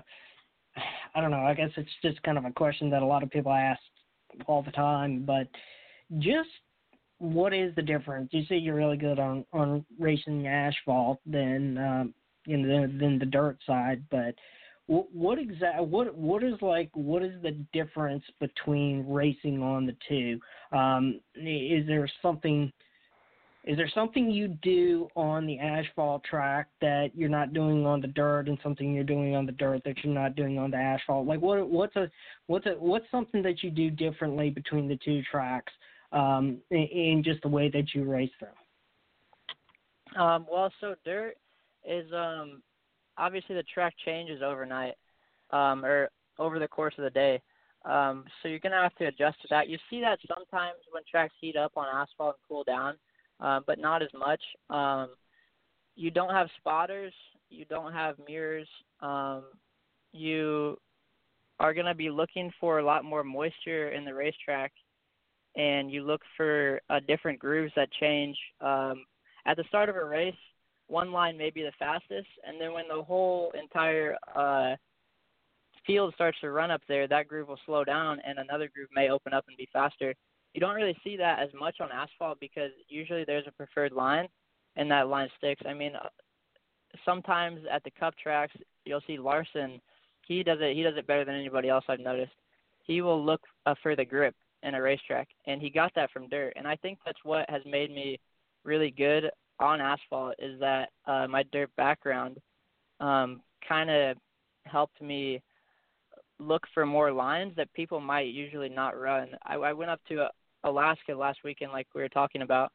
I don't know. I guess it's just kind of a question that a lot of people ask all the time, but just what is the difference? You say you're really good on on racing asphalt than um, you know than, than the dirt side, but what, what exact what what is like what is the difference between racing on the two? Um, is there something is there something you do on the asphalt track that you're not doing on the dirt and something you're doing on the dirt that you're not doing on the asphalt? Like what what's a what's a what's something that you do differently between the two tracks um, in, in just the way that you race them? Um, well, so dirt is um, obviously the track changes overnight um, or over the course of the day. Um, so you're gonna have to adjust to that. You see that sometimes when tracks heat up on asphalt and cool down, uh, but not as much. Um, you don't have spotters. You don't have mirrors. Um, you are going to be looking for a lot more moisture in the racetrack, and you look for uh, different grooves that change. Um, at the start of a race, one line may be the fastest, and then when the whole entire uh, field starts to run up there, that groove will slow down, and another groove may open up and be faster. You don't really see that as much on asphalt because usually there's a preferred line, and that line sticks. I mean, uh, sometimes at the cup tracks, you'll see Larson. He does it. He does it better than anybody else I've noticed. He will look uh, for the grip in a racetrack, and he got that from dirt. And I think that's what has made me really good on asphalt is that uh, my dirt background um, kind of helped me look for more lines that people might usually not run. I, I went up to uh, Alaska last weekend, like we were talking about,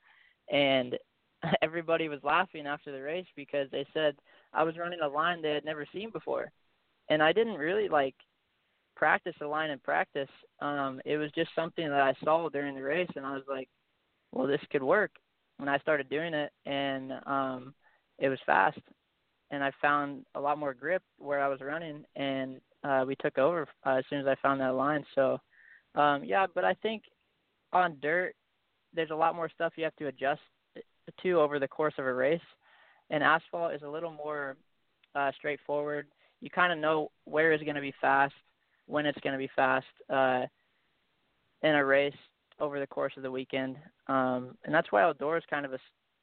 and [LAUGHS] everybody was laughing after the race because they said I was running a line they had never seen before, and I didn't really like practice the line in practice. Um, it was just something that I saw during the race, and I was like, well, this could work. When I started doing it, and um, it was fast, and I found a lot more grip where I was running, and uh, we took over uh, as soon as I found that line. So, um, yeah, but I think on dirt, there's a lot more stuff you have to adjust to over the course of a race, and asphalt is a little more uh, straightforward. You kind of know where is going to be fast, when it's going to be fast uh, in a race over the course of the weekend, um, and that's why Eldora is kind of a,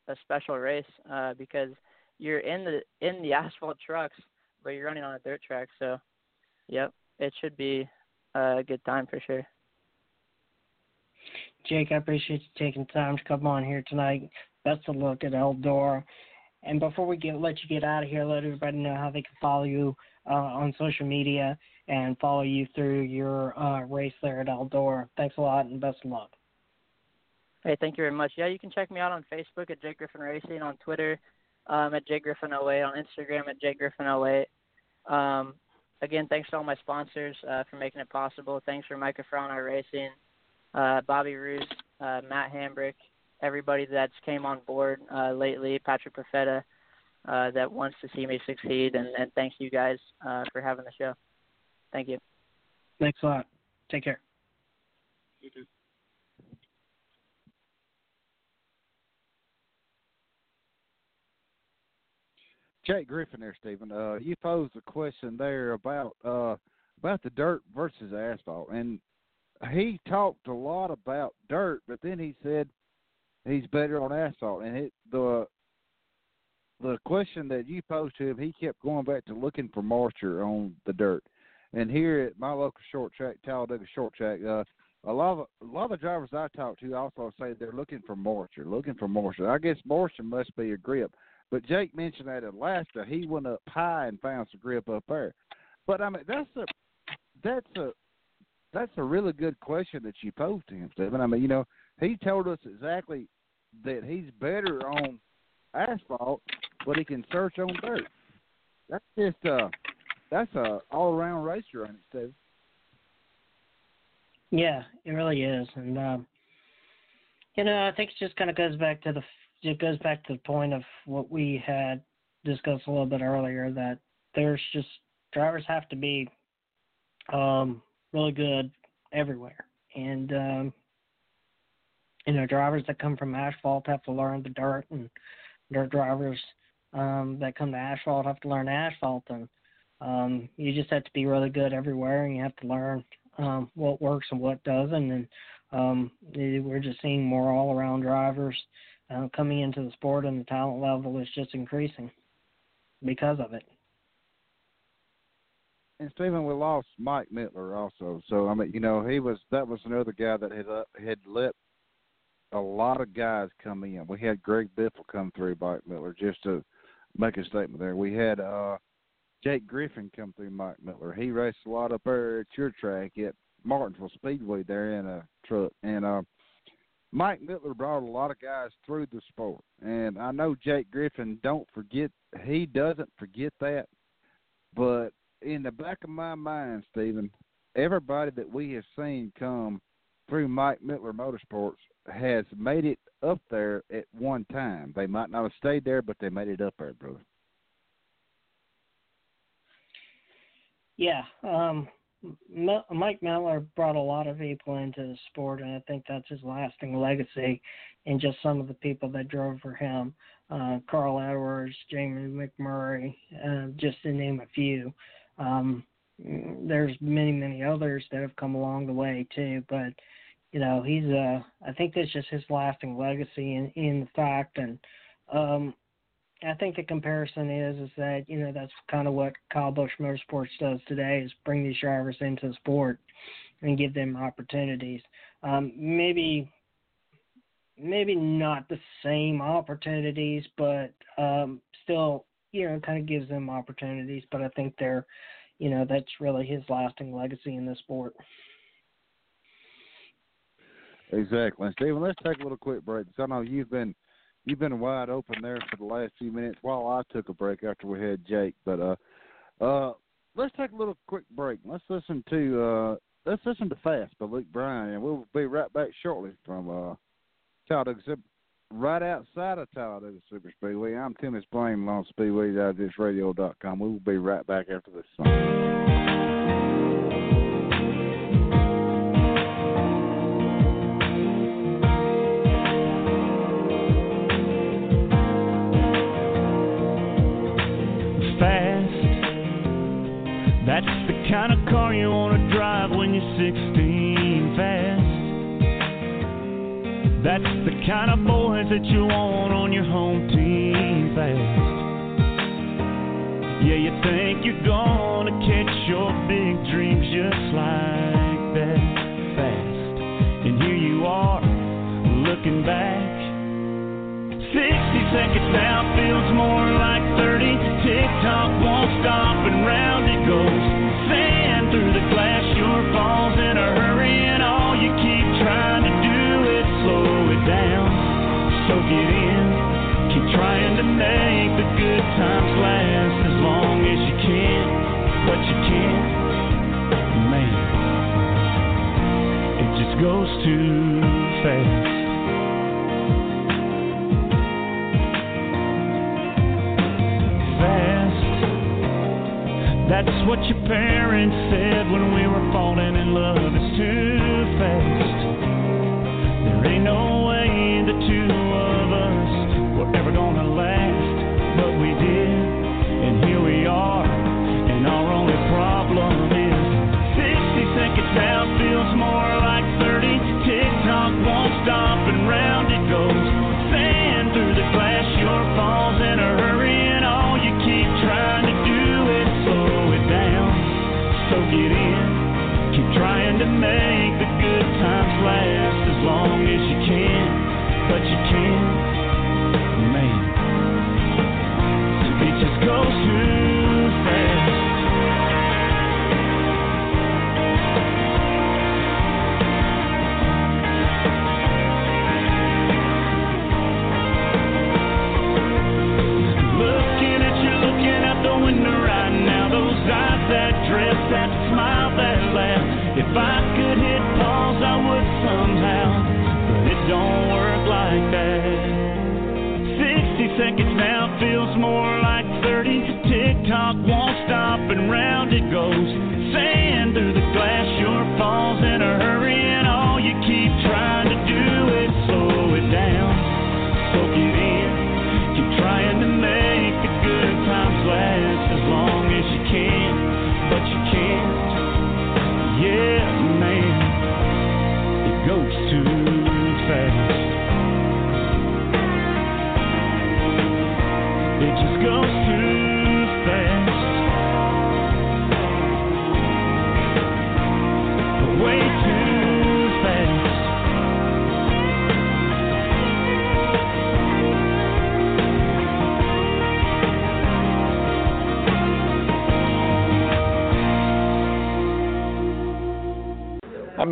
a special race uh, because you're in the in the asphalt trucks, but you're running on a dirt track. So, yep, it should be a good time for sure. Jake, I appreciate you taking time to come on here tonight. Best of luck at Eldora. And before we get let you get out of here, let everybody know how they can follow you uh, on social media and follow you through your uh, race there at Eldora. Thanks a lot and best of luck. Hey, thank you very much. Yeah, you can check me out on Facebook at Jake Griffin Racing, on Twitter um, at Jake Griffin 08, on Instagram at Jake Griffin 08. Um, again, thanks to all my sponsors uh, for making it possible. Thanks for Micah Fraunar Racing, uh, Bobby Roos, uh, Matt Hambrick, everybody that's came on board uh, lately, Patrick Perfetta, uh, that wants to see me succeed, and, and thanks you guys uh, for having the show. Thank you. Thanks a lot. Take care. You too. Jake Griffin there, Steven. Uh, you posed a question there about uh, about the dirt versus asphalt, and he talked a lot about dirt, but then he said he's better on asphalt. And it, the the question that you posed to him, he kept going back to looking for moisture on the dirt. And here at my local short track, Talladega Short Track, uh, a lot of a lot of drivers I talk to also say they're looking for moisture, looking for moisture. I guess moisture must be a grip. But Jake mentioned that Alaska, he went up high and found some grip up there. But I mean, that's a that's a that's a really good question that you posed to him, Steven. I mean, you know, he told us exactly that he's better on asphalt, but he can search on dirt. That's just uh that's a all around racer on it, Steven. Yeah, it really is, and um, you know, I think it just kind of goes back to the it goes back to the point of what we had discussed a little bit earlier that there's just drivers have to be um, really good everywhere, and um, you know, drivers that come from asphalt have to learn the dirt, and dirt drivers um, that come to asphalt have to learn asphalt, and um, you just have to be really good everywhere, and you have to learn um, what works and what doesn't, and um, we're just seeing more all-around drivers uh, coming into the sport, and the talent level is just increasing because of it. And Steven, we lost Mike Mittler also. So I mean, you know, he was that was another guy that had uh, had let a lot of guys come in. We had Greg Biffle come through Mike Mittler just to make a statement there. We had uh Jake Griffin come through Mike Mittler. He raced a lot up there at your track at Martinsville Speedway there in a truck. And uh Mike Mittler brought a lot of guys through the sport. And I know Jake Griffin don't forget he doesn't forget that. But in the back of my mind, Steven, everybody that we have seen come through Mike Mittler Motorsports has made it up there at one time. They might not have stayed there, but they made it up there, brother. Yeah, um, Mike Mittler brought a lot of people into the sport, and I think that's his lasting legacy. And just some of the people that drove for him, uh, Carl Edwards, Jamie McMurray, uh, just to name a few. Um, there's many, many others that have come along the way too, but you know, he's uh, I think that's just his lasting legacy in in fact, and um, I think the comparison is is that you know that's kind of what Kyle Busch Motorsports does today is bring these drivers into the sport and give them opportunities. Um, maybe maybe not the same opportunities, but um, still you know kind of gives them opportunities. But I think they're you know that's really his lasting legacy in the sport. Exactly, Steven. Let's take a little quick break. I know you've been you've been wide open there for the last few minutes while I took a break after we had Jake. But uh, uh, let's take a little quick break. Let's listen to uh, let's listen to Fast by Luke Bryan, and we'll be right back shortly from uh, Talladega, right outside of Talladega Super Speedway. I'm Tim on SpeedwayDigestRadio.com. We will be right back after this song.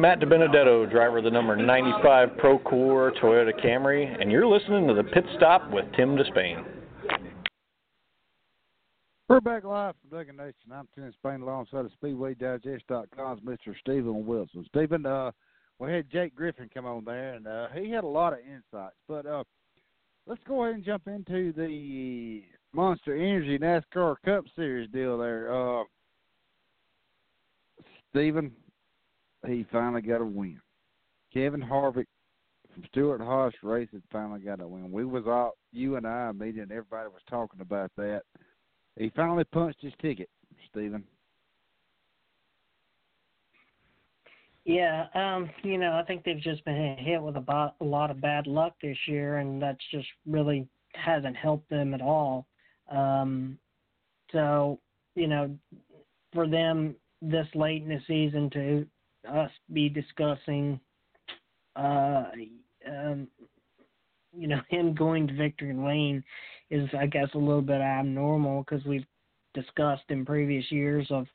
Matt DiBenedetto, driver of the number 95 Procore Toyota Camry, and you're listening to the Pit Stop with Tim Disspain. We're back live from Duggan Nation. I'm Tim Spain alongside of SpeedwayDigest.com's Mr. Steven Wilson. Steven, uh, we had Jake Griffin come on there, and uh, he had a lot of insights. But uh, let's go ahead and jump into the Monster Energy NASCAR Cup Series deal there. Uh, Steven, he finally got a win. Kevin Harvick from Stewart Haas Racing finally got a win. We was all you and I, media, and everybody was talking about that. He finally punched his ticket, Steven. Yeah, um, you know, I think they've just been hit with a, bo- a lot of bad luck this year, and that's just really hasn't helped them at all. Um, so, you know, for them this late in the season to us be discussing, uh, um, you know, [LAUGHS] him going to victory lane is, I guess, a little bit abnormal because we've discussed in previous years of,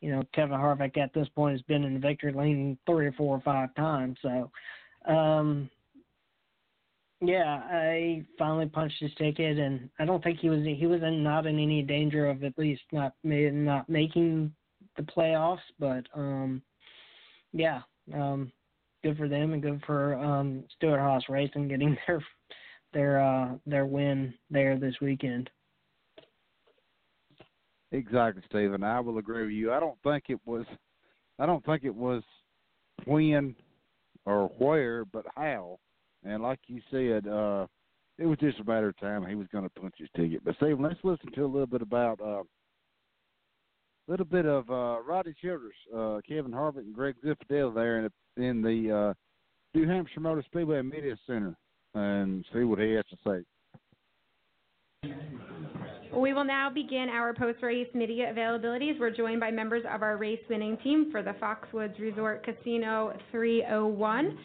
you know, Kevin Harvick at this point has been in victory lane three or four or five times. So, um, yeah, I finally punched his ticket, and I don't think he was he was in, not in any danger of at least not not making the playoffs. But um, yeah, um, good for them and good for um, Stewart Haas Racing getting [LAUGHS] their their uh, their win there this weekend. Exactly, Steven. I will agree with you. I don't think it was. I don't think it was when or where, but how. And like you said, uh, it was just a matter of time he was going to punch his ticket. But Steven, let's listen to a little bit about uh, little bit of uh, Rodney Childers, uh, Kevin Harvick, and Greg Zipadelli there in the, in the uh, New Hampshire Motor Speedway Media Center, and see what he has to say. We will now begin our post-race media availabilities. We're joined by members of our race winning team for the Foxwoods Resort Casino 301.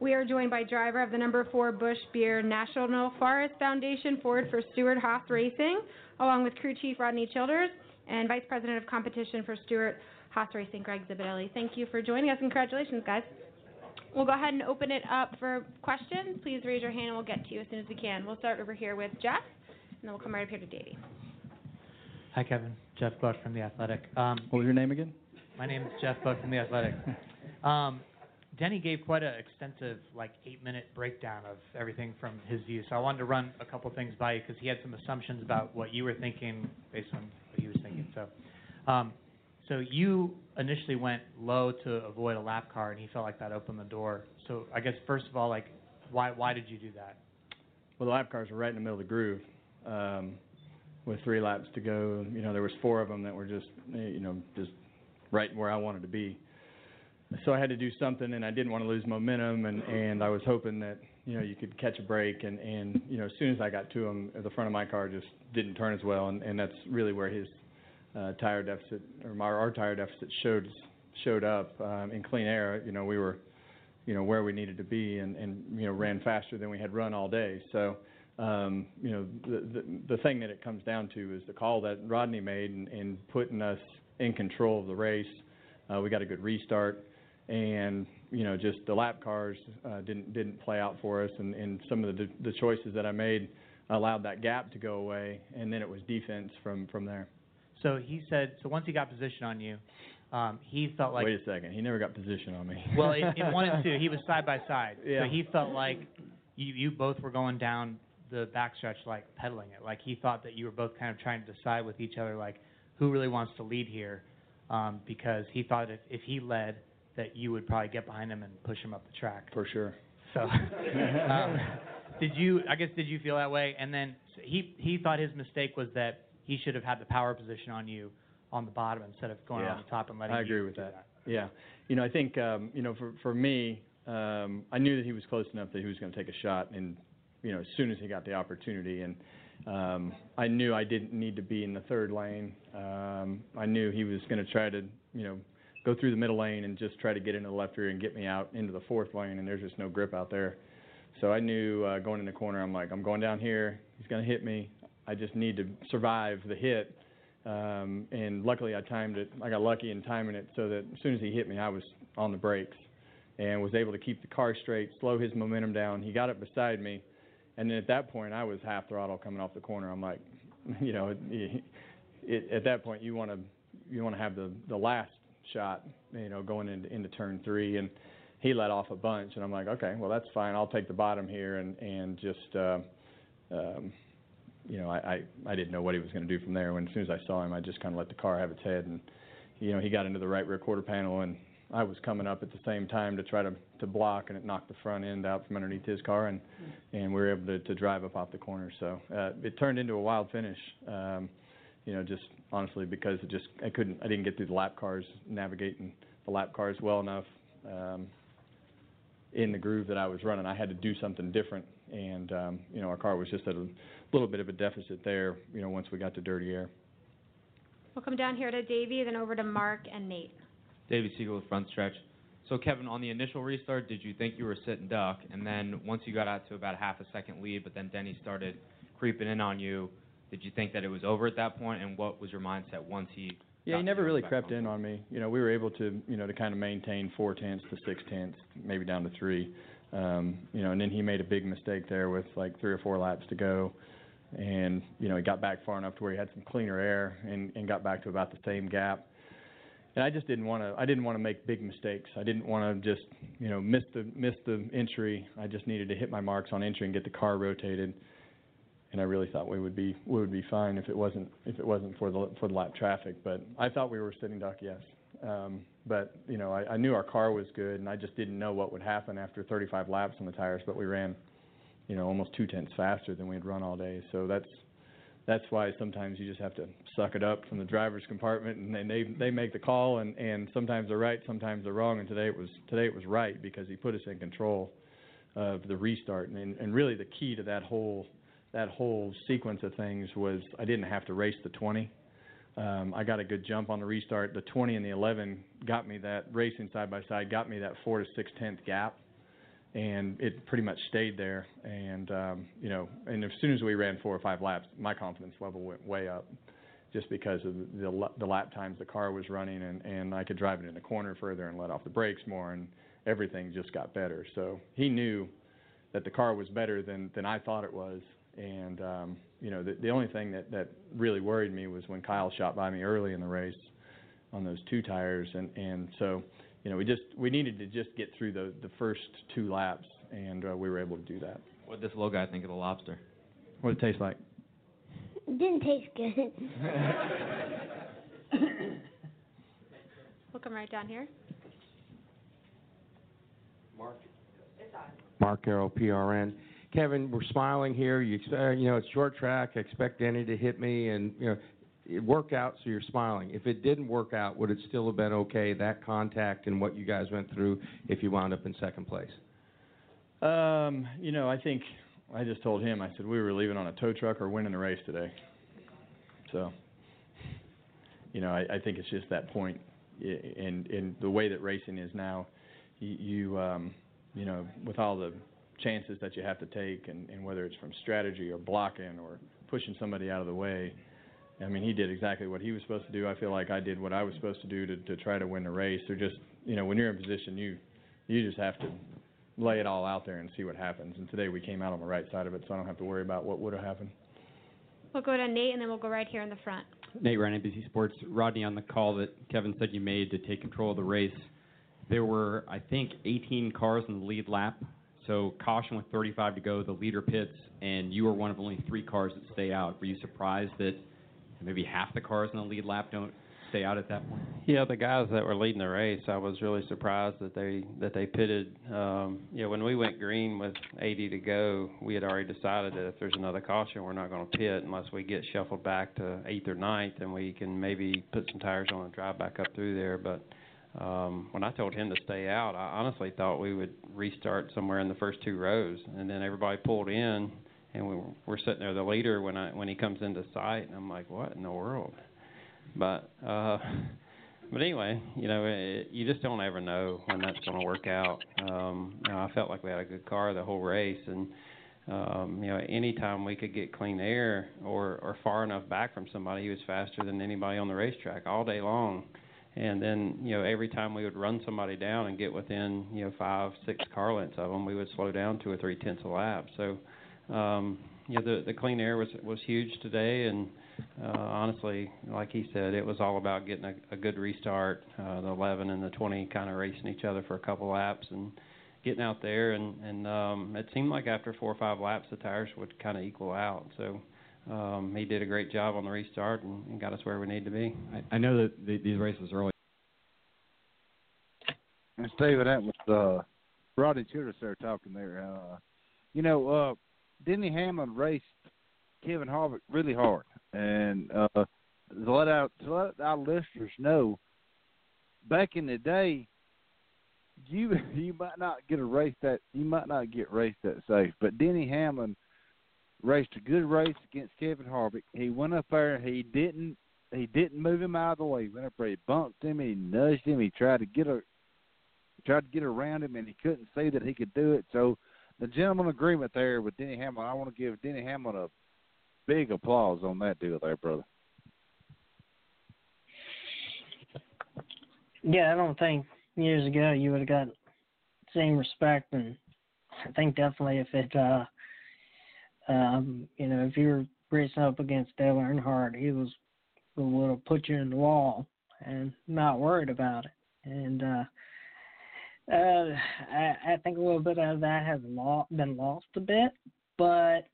We are joined by driver of the number four Busch Beer National Forest Foundation Ford for Stewart Haas Racing, along with crew chief Rodney Childers and vice president of competition for Stewart Haas Racing Greg Zipadelli. Thank you for joining us. Congratulations, guys. We'll go ahead and open it up for questions. Please raise your hand and we'll get to you as soon as we can. We'll start over here with Jeff, and then we'll come right up here to Davey. Hi, Kevin. Jeff Gluck from The Athletic. Um, What was your name again? my name is Jeff Gluck from The Athletic. [LAUGHS] Um, Denny gave quite an extensive, like, eight-minute breakdown of everything from his view. So I wanted to run a couple things by you because he had some assumptions about what you were thinking based on he was thinking. So, um, so you initially went low to avoid a lap car, and he felt like that opened the door. So I guess first of all, like, why why did you do that? Well, the lap cars were right in the middle of the groove. Um, with three laps to go, you know, there was four of them that were just, you know, just right where I wanted to be. So I had to do something, and I didn't want to lose momentum, and and I was hoping that you know you could catch a break, and and you know as soon as I got to him, the front of my car just didn't turn as well, and and that's really where his uh, tire deficit or my, our tire deficit showed showed up um, in clean air. You know we were, you know where we needed to be, and and you know ran faster than we had run all day. So um, you know, the, the the thing that it comes down to is the call that Rodney made in putting us in control of the race. Uh, we got a good restart, and you know, just the lap cars uh, didn't didn't play out for us, and, and some of the the choices that I made allowed that gap to go away, and then it was defense from from there. So he said, so once he got position on you, um, he felt like Wait a second, he never got position on me. Well, in, in one and [LAUGHS] two, he was side by side. Yeah. So he felt like you you both were going down the backstretch like pedaling it. Like he thought that you were both kind of trying to decide with each other like who really wants to lead here, um, because he thought if if he led that you would probably get behind him and push him up the track. For sure. So, [LAUGHS] um, did you? I guess did you feel that way? And then he he thought his mistake was that he should have had the power position on you on the bottom instead of going yeah. on the top and letting. I agree with do that. Yeah. You know, I think um, you know for for me, um, I knew that he was close enough that he was going to take a shot, and you know, as soon as he got the opportunity, and um, I knew I didn't need to be in the third lane. Um, I knew he was going to try to, you know, go through the middle lane and just try to get into the left rear and get me out into the fourth lane, and there's just no grip out there. So I knew uh, going in the corner, I'm like, I'm going down here. He's going to hit me. I just need to survive the hit. Um, and luckily, I timed it. I got lucky in timing it so that as soon as he hit me, I was on the brakes and was able to keep the car straight, slow his momentum down. He got up beside me, and then at that point, I was half throttle coming off the corner. I'm like, [LAUGHS] you know, he, [LAUGHS] it, at that point you want to you want to have the the last shot, you know, going into into turn three, and he let off a bunch, and I'm like, okay, well that's fine. I'll take the bottom here, and and just. Uh, um, you know, I, I I didn't know what he was going to do from there. When as soon as I saw him, I just kind of let the car have its head, and you know, he got into the right rear quarter panel, and I was coming up at the same time to try to to block, and it knocked the front end out from underneath his car, and and we were able to to drive up off the corner. So uh, it turned into a wild finish. Um, you know, just honestly because it just I couldn't I didn't get through the lap cars, navigating the lap cars well enough. Um, in the groove that I was running, I had to do something different, and um, you know our car was just at a little bit of a deficit there. You know, once we got to dirty air. We'll come down here to Davey, then over to Mark and Nate. Davey Segal with Frontstretch. So Kevin, on the initial restart, did you think you were sitting duck? And then once you got out to about half a second lead, but then Denny started creeping in on you, did you think that it was over at that? And what was your mindset once he? Yeah, he never really crept in on me. You know, we were able to, you know, to kind of maintain four tenths to six tenths, maybe down to three. Um, you know, and then he made a big mistake there with like three or four laps to go, and you know he got back far enough to where he had some cleaner air and, and got back to about the same gap. And I just didn't want to. I didn't want to make big mistakes. I didn't want to just, you know, miss the miss the entry. I just needed to hit my marks on entry and get the car rotated and I really thought we would be we would be fine if it wasn't if it wasn't for the for the lap traffic. But I thought we were sitting duck, yes. Um, but you know, I, I knew our car was good, and I just didn't know what would happen after 35 laps on the tires. But we ran, you know, almost two tenths faster than we had run all day. So that's that's why sometimes you just have to suck it up from the driver's compartment, and then they they make the call, and and sometimes they're right, sometimes they're wrong. And today it was today it was right because he put us in control of the restart, and and really the key to that whole that whole sequence of things was I didn't have to race the 20. Um, I got a good jump on the restart. The 20 and the 11 got me that racing side by side, got me that four to six tenth gap, and it pretty much stayed there. And um, you know, and as soon as we ran four or five laps, my confidence level went way up, just because of the the lap times the car was running, and and I could drive it in the corner further and let off the brakes more, and everything just got better. So he knew that the car was better than than I thought it was, and um, you know, the, the only thing that that really worried me was when Kyle shot by me early in the race on those two tires, and and so you know, we just we needed to just get through the the first two laps, and uh, we were able to do that. What did this little guy think of the lobster? What did it taste like? It didn't taste good. [LAUGHS] We'll come right down here. Mark. It's odd. Mark Carroll, PRN. Kevin, we're smiling here. You expect, you know, it's short track. I expect Denny to hit me, and you know, it worked out, so you're smiling. If it didn't work out, would it still have been okay? That contact and what you guys went through, if you wound up in second place. Um, you know, I think I just told him. I said we were leaving on a tow truck or winning the race today. So, you know, I, I think it's just that point, and and the way that racing is now, you, you um, you know, with all the chances that you have to take, and, and whether it's from strategy or blocking or pushing somebody out of the way. I mean, he did exactly what he was supposed to do. I feel like I did what I was supposed to do to, to try to win the race. Or just, you know, when you're in position, you you just have to lay it all out there and see what happens. And today we came out on the right side of it, so I don't have to worry about what would have happened. We'll go to Nate, and then we'll go right here in the front. Nate Ryan, NBC Sports. Rodney, on the call that Kevin said you made to take control of the race, there were, I think, 18 cars in the lead lap. So caution with 35 to go, the leader pits, and you were one of only three cars that stay out. Were you surprised that maybe half the cars in the lead lap don't stay out at that point? Yeah, the guys that were leading the race, I was really surprised that they that they pitted. Um, know, when we went green with 80 to go, we had already decided that if there's another caution, we're not going to pit unless we get shuffled back to eighth or ninth, and we can maybe put some tires on and drive back up through there. But um, when I told him to stay out, I honestly thought we would restart somewhere in the first two rows, and then everybody pulled in, and we were, we're sitting there. The leader when I when he comes into sight, and I'm like, what in the world? But uh, [LAUGHS] but anyway, you know, it, you just don't ever know when that's going to work out. Um, you know, I felt like we had a good car the whole race, and um, you know, anytime we could get clean air or or far enough back from somebody, he was faster than anybody on the racetrack all day long. And then, you know, every time we would run somebody down and get within, you know, five, six car lengths of them, we would slow down two or three tenths a lap. So, um, you know, the the clean air was was huge today, and uh, honestly, like he said, it was all about getting a, a good restart. Uh, the 11 and the 20 kind of racing each other for a couple laps and getting out there, and and um, it seemed like after four or five laps, the tires would kind of equal out. So. Um, he did a great job on the restart and, and got us where we need to be. I, I know that the, these races are always And Steven, that was uh, Rodney Childers there talking there. Uh, you know, uh, Denny Hamlin raced Kevin Harvick really hard, and uh, to let out to let our listeners know, back in the day, you [LAUGHS] you might not get a race that you might not get raced that safe, but Denny Hamlin raced a good race against Kevin Harvick. He went up there, he didn't he didn't move him out of the way. He went up there, he bumped him, he nudged him, he tried to get a tried to get around him, and he couldn't see that he could do it. So the gentleman agreement there with Denny Hamlin, I want to give Denny Hamlin a big applause on that deal there, brother. Yeah, I don't think years ago you would have got same respect, and I think definitely if it, uh, um, you know, if you were racing up against Dale Earnhardt, he was would have put you in the wall and not worried about it. And uh, uh, I, I think a little bit of that has lo- been lost a bit, but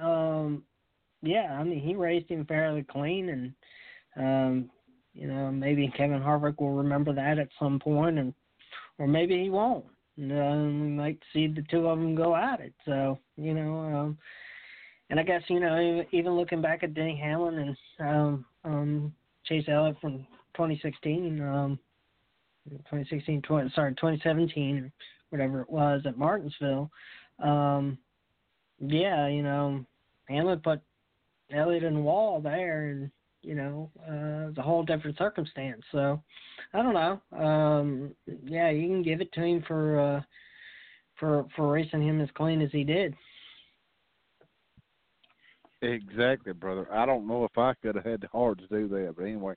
um, yeah, I mean he raced him fairly clean, and um, you know maybe Kevin Harvick will remember that at some point, and or maybe he won't. Um, we might see the two of them go at it. So you know, um, and I guess you know even looking back at Denny Hamlin and um, um, Chase Elliott from 2016. Um, 2016, 20, sorry, 2017, whatever it was at Martinsville. Um, yeah, you know, Hamlin put Elliott in the wall there, and you know, uh, it's a whole different circumstance. So, I don't know. Um, yeah, you can give it to him for uh, for for racing him as clean as he did. Exactly, brother. I don't know if I could have had the heart to do that, but anyway,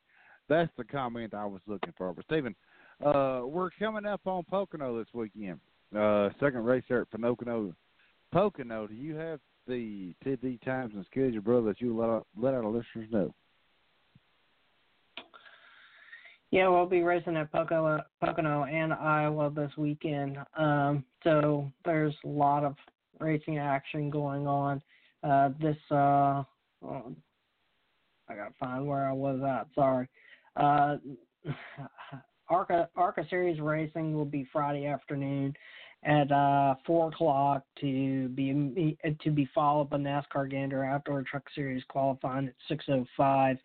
that's the comment I was looking for. But Steven, uh, we're coming up on Pocono this weekend. Uh, second race there at Pocono. Pocono, do you have the TD times and schedule, brother, that you let let our listeners know? Yeah, we'll be racing at Pocono, Pocono and Iowa this weekend. Um, so there's a lot of racing action going on. Uh, this, uh, oh, I gotta find where I was at. Sorry. Uh, ARCA ARCA Series racing will be Friday afternoon at uh, four o'clock to be to be followed by NASCAR Gander Outdoor Truck Series qualifying at six o five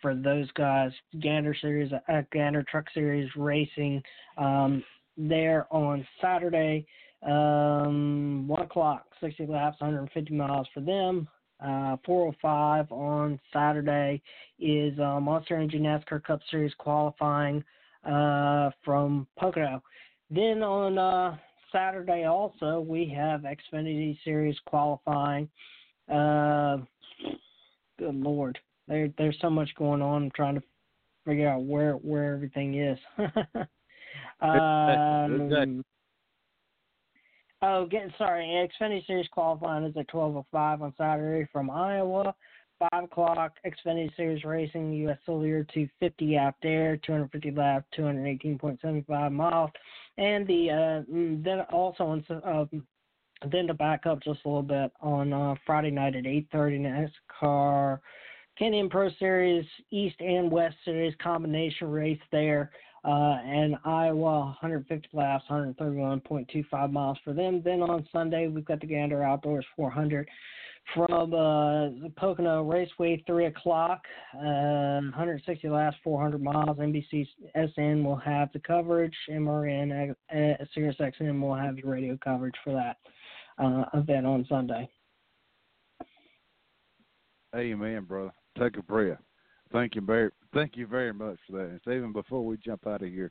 for those guys. Gander Series uh, Gander Truck Series racing um, there on Saturday, um, one o'clock, sixty laps, 150 miles for them. Uh, 405 on Saturday is uh, Monster Energy NASCAR Cup Series qualifying uh, from Pocono. Then on uh, Saturday also we have Xfinity Series qualifying. Uh, good lord, there there's so much going on. I'm trying to figure out where where everything is. [LAUGHS] um, Oh, getting sorry. Xfinity Series qualifying is at 12:05 on Saturday from Iowa. Five o'clock. Xfinity Series Racing U.S. Cellular 250 out there, 250 laps, 218.75 miles, and the uh, mm, then also on uh, then to back up just a little bit on uh, Friday night at 8:30 NASCAR K&N Pro Series East and West Series combination race there uh, and Iowa 150 laps, 131.25 miles for them. Then on Sunday, we've got the Gander Outdoors 400 from uh, the Pocono Raceway, 3 o'clock, uh, 160 laps, 400 miles. NBC SN will have the coverage. MRN, uh, Sirius XM will have the radio coverage for that uh, event on Sunday. Amen, brother. Take a breath. Thank you very, thank you very much for that. And Steven, before we jump out of here,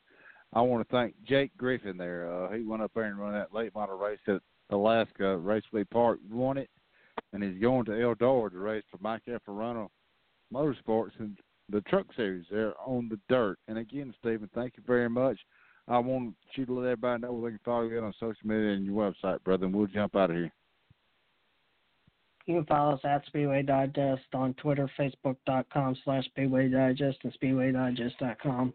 I want to thank Jake Griffin there. Uh, he went up there and run that late model race at Alaska Raceway Park, won it, and he's going to Eldora to race for Mike Affarano Motorsports and the Truck Series there on the dirt. And again, Steven, thank you very much. I want you to let everybody know they can follow you on social media and your website, brother, and we'll jump out of here. You can follow us at Speedway Digest on Twitter, Facebook.com slash Speedway Digest, and SpeedwayDigest.com.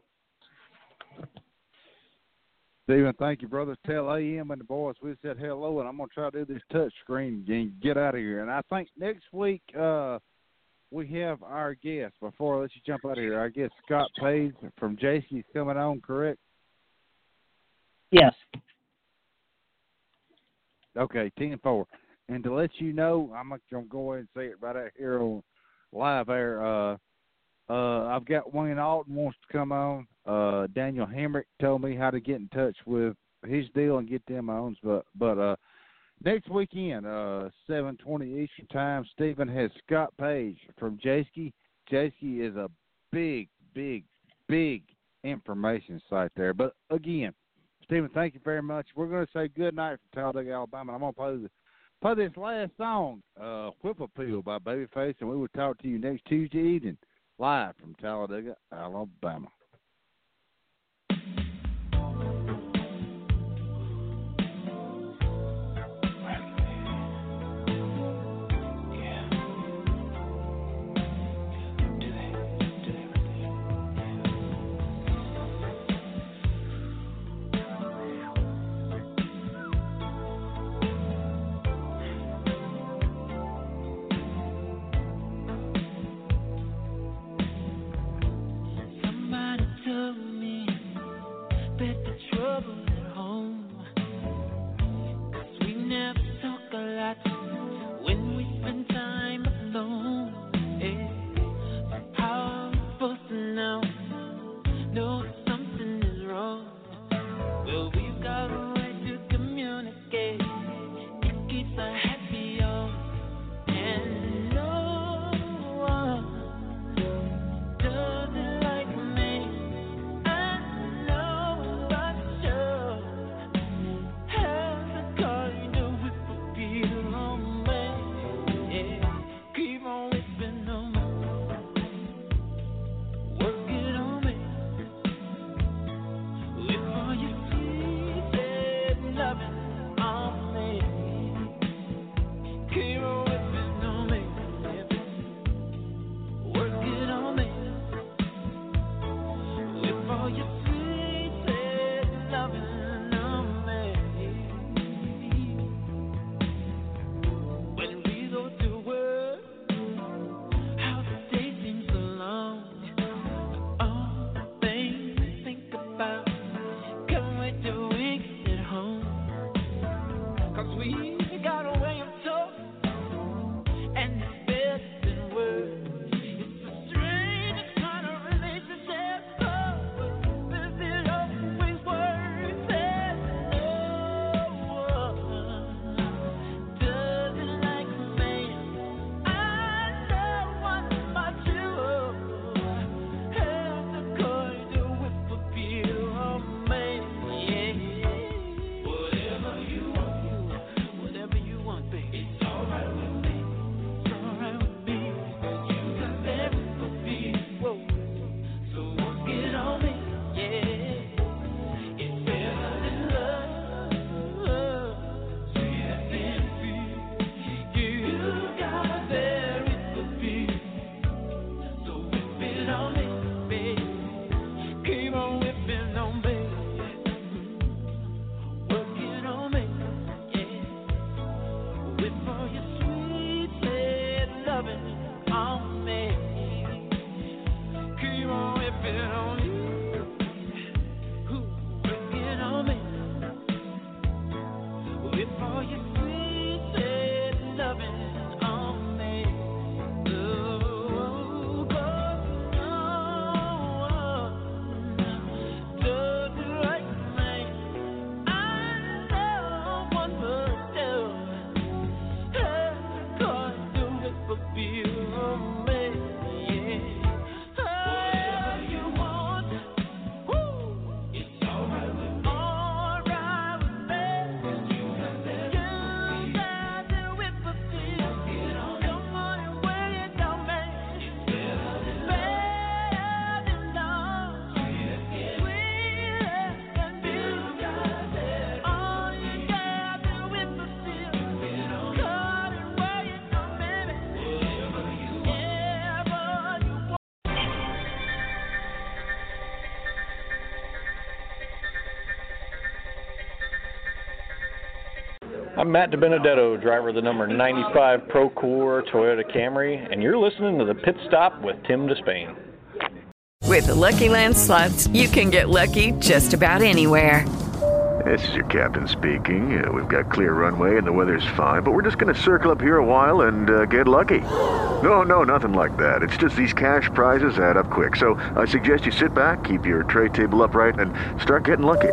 Steven, thank you, brother. Tell AM and the boys we said hello, and I'm gonna try to do this touch screen and get out of here. And I think next week uh we have our guest. Before I let you jump out of here, our guest Scott Page from Jayski is coming on, correct? Yes. Okay, ten four. And to let you know, I'm gonna go ahead and say it right out here on live air. Uh, uh, I've got Wayne Alton wants to come on. Uh, Daniel Hamrick told me how to get in touch with his deal and get them on. But but uh, next weekend, uh, seven twenty Eastern time, Steven has Scott Page from Jayski. Jayski is a big, big, big information site there. But again, Steven, thank you very much. We're going to say good night from Talladega, Alabama. I'm going to play, the, play this last song, uh, Whip Appeal by Babyface, and we will talk to you next Tuesday evening, live from Talladega, Alabama. I'm Matt DiBenedetto, driver of the number 95 Procore Toyota Camry, and you're listening to the Pit Stop with Tim Disspain. With the Lucky Land slots, you can get lucky just about anywhere. This is your captain speaking. Uh, we've got clear runway and the weather's fine, but we're just going to circle up here a while and uh, get lucky. No, no, nothing like that. It's just these cash prizes add up quick. So I suggest you sit back, keep your tray table upright, and start getting lucky.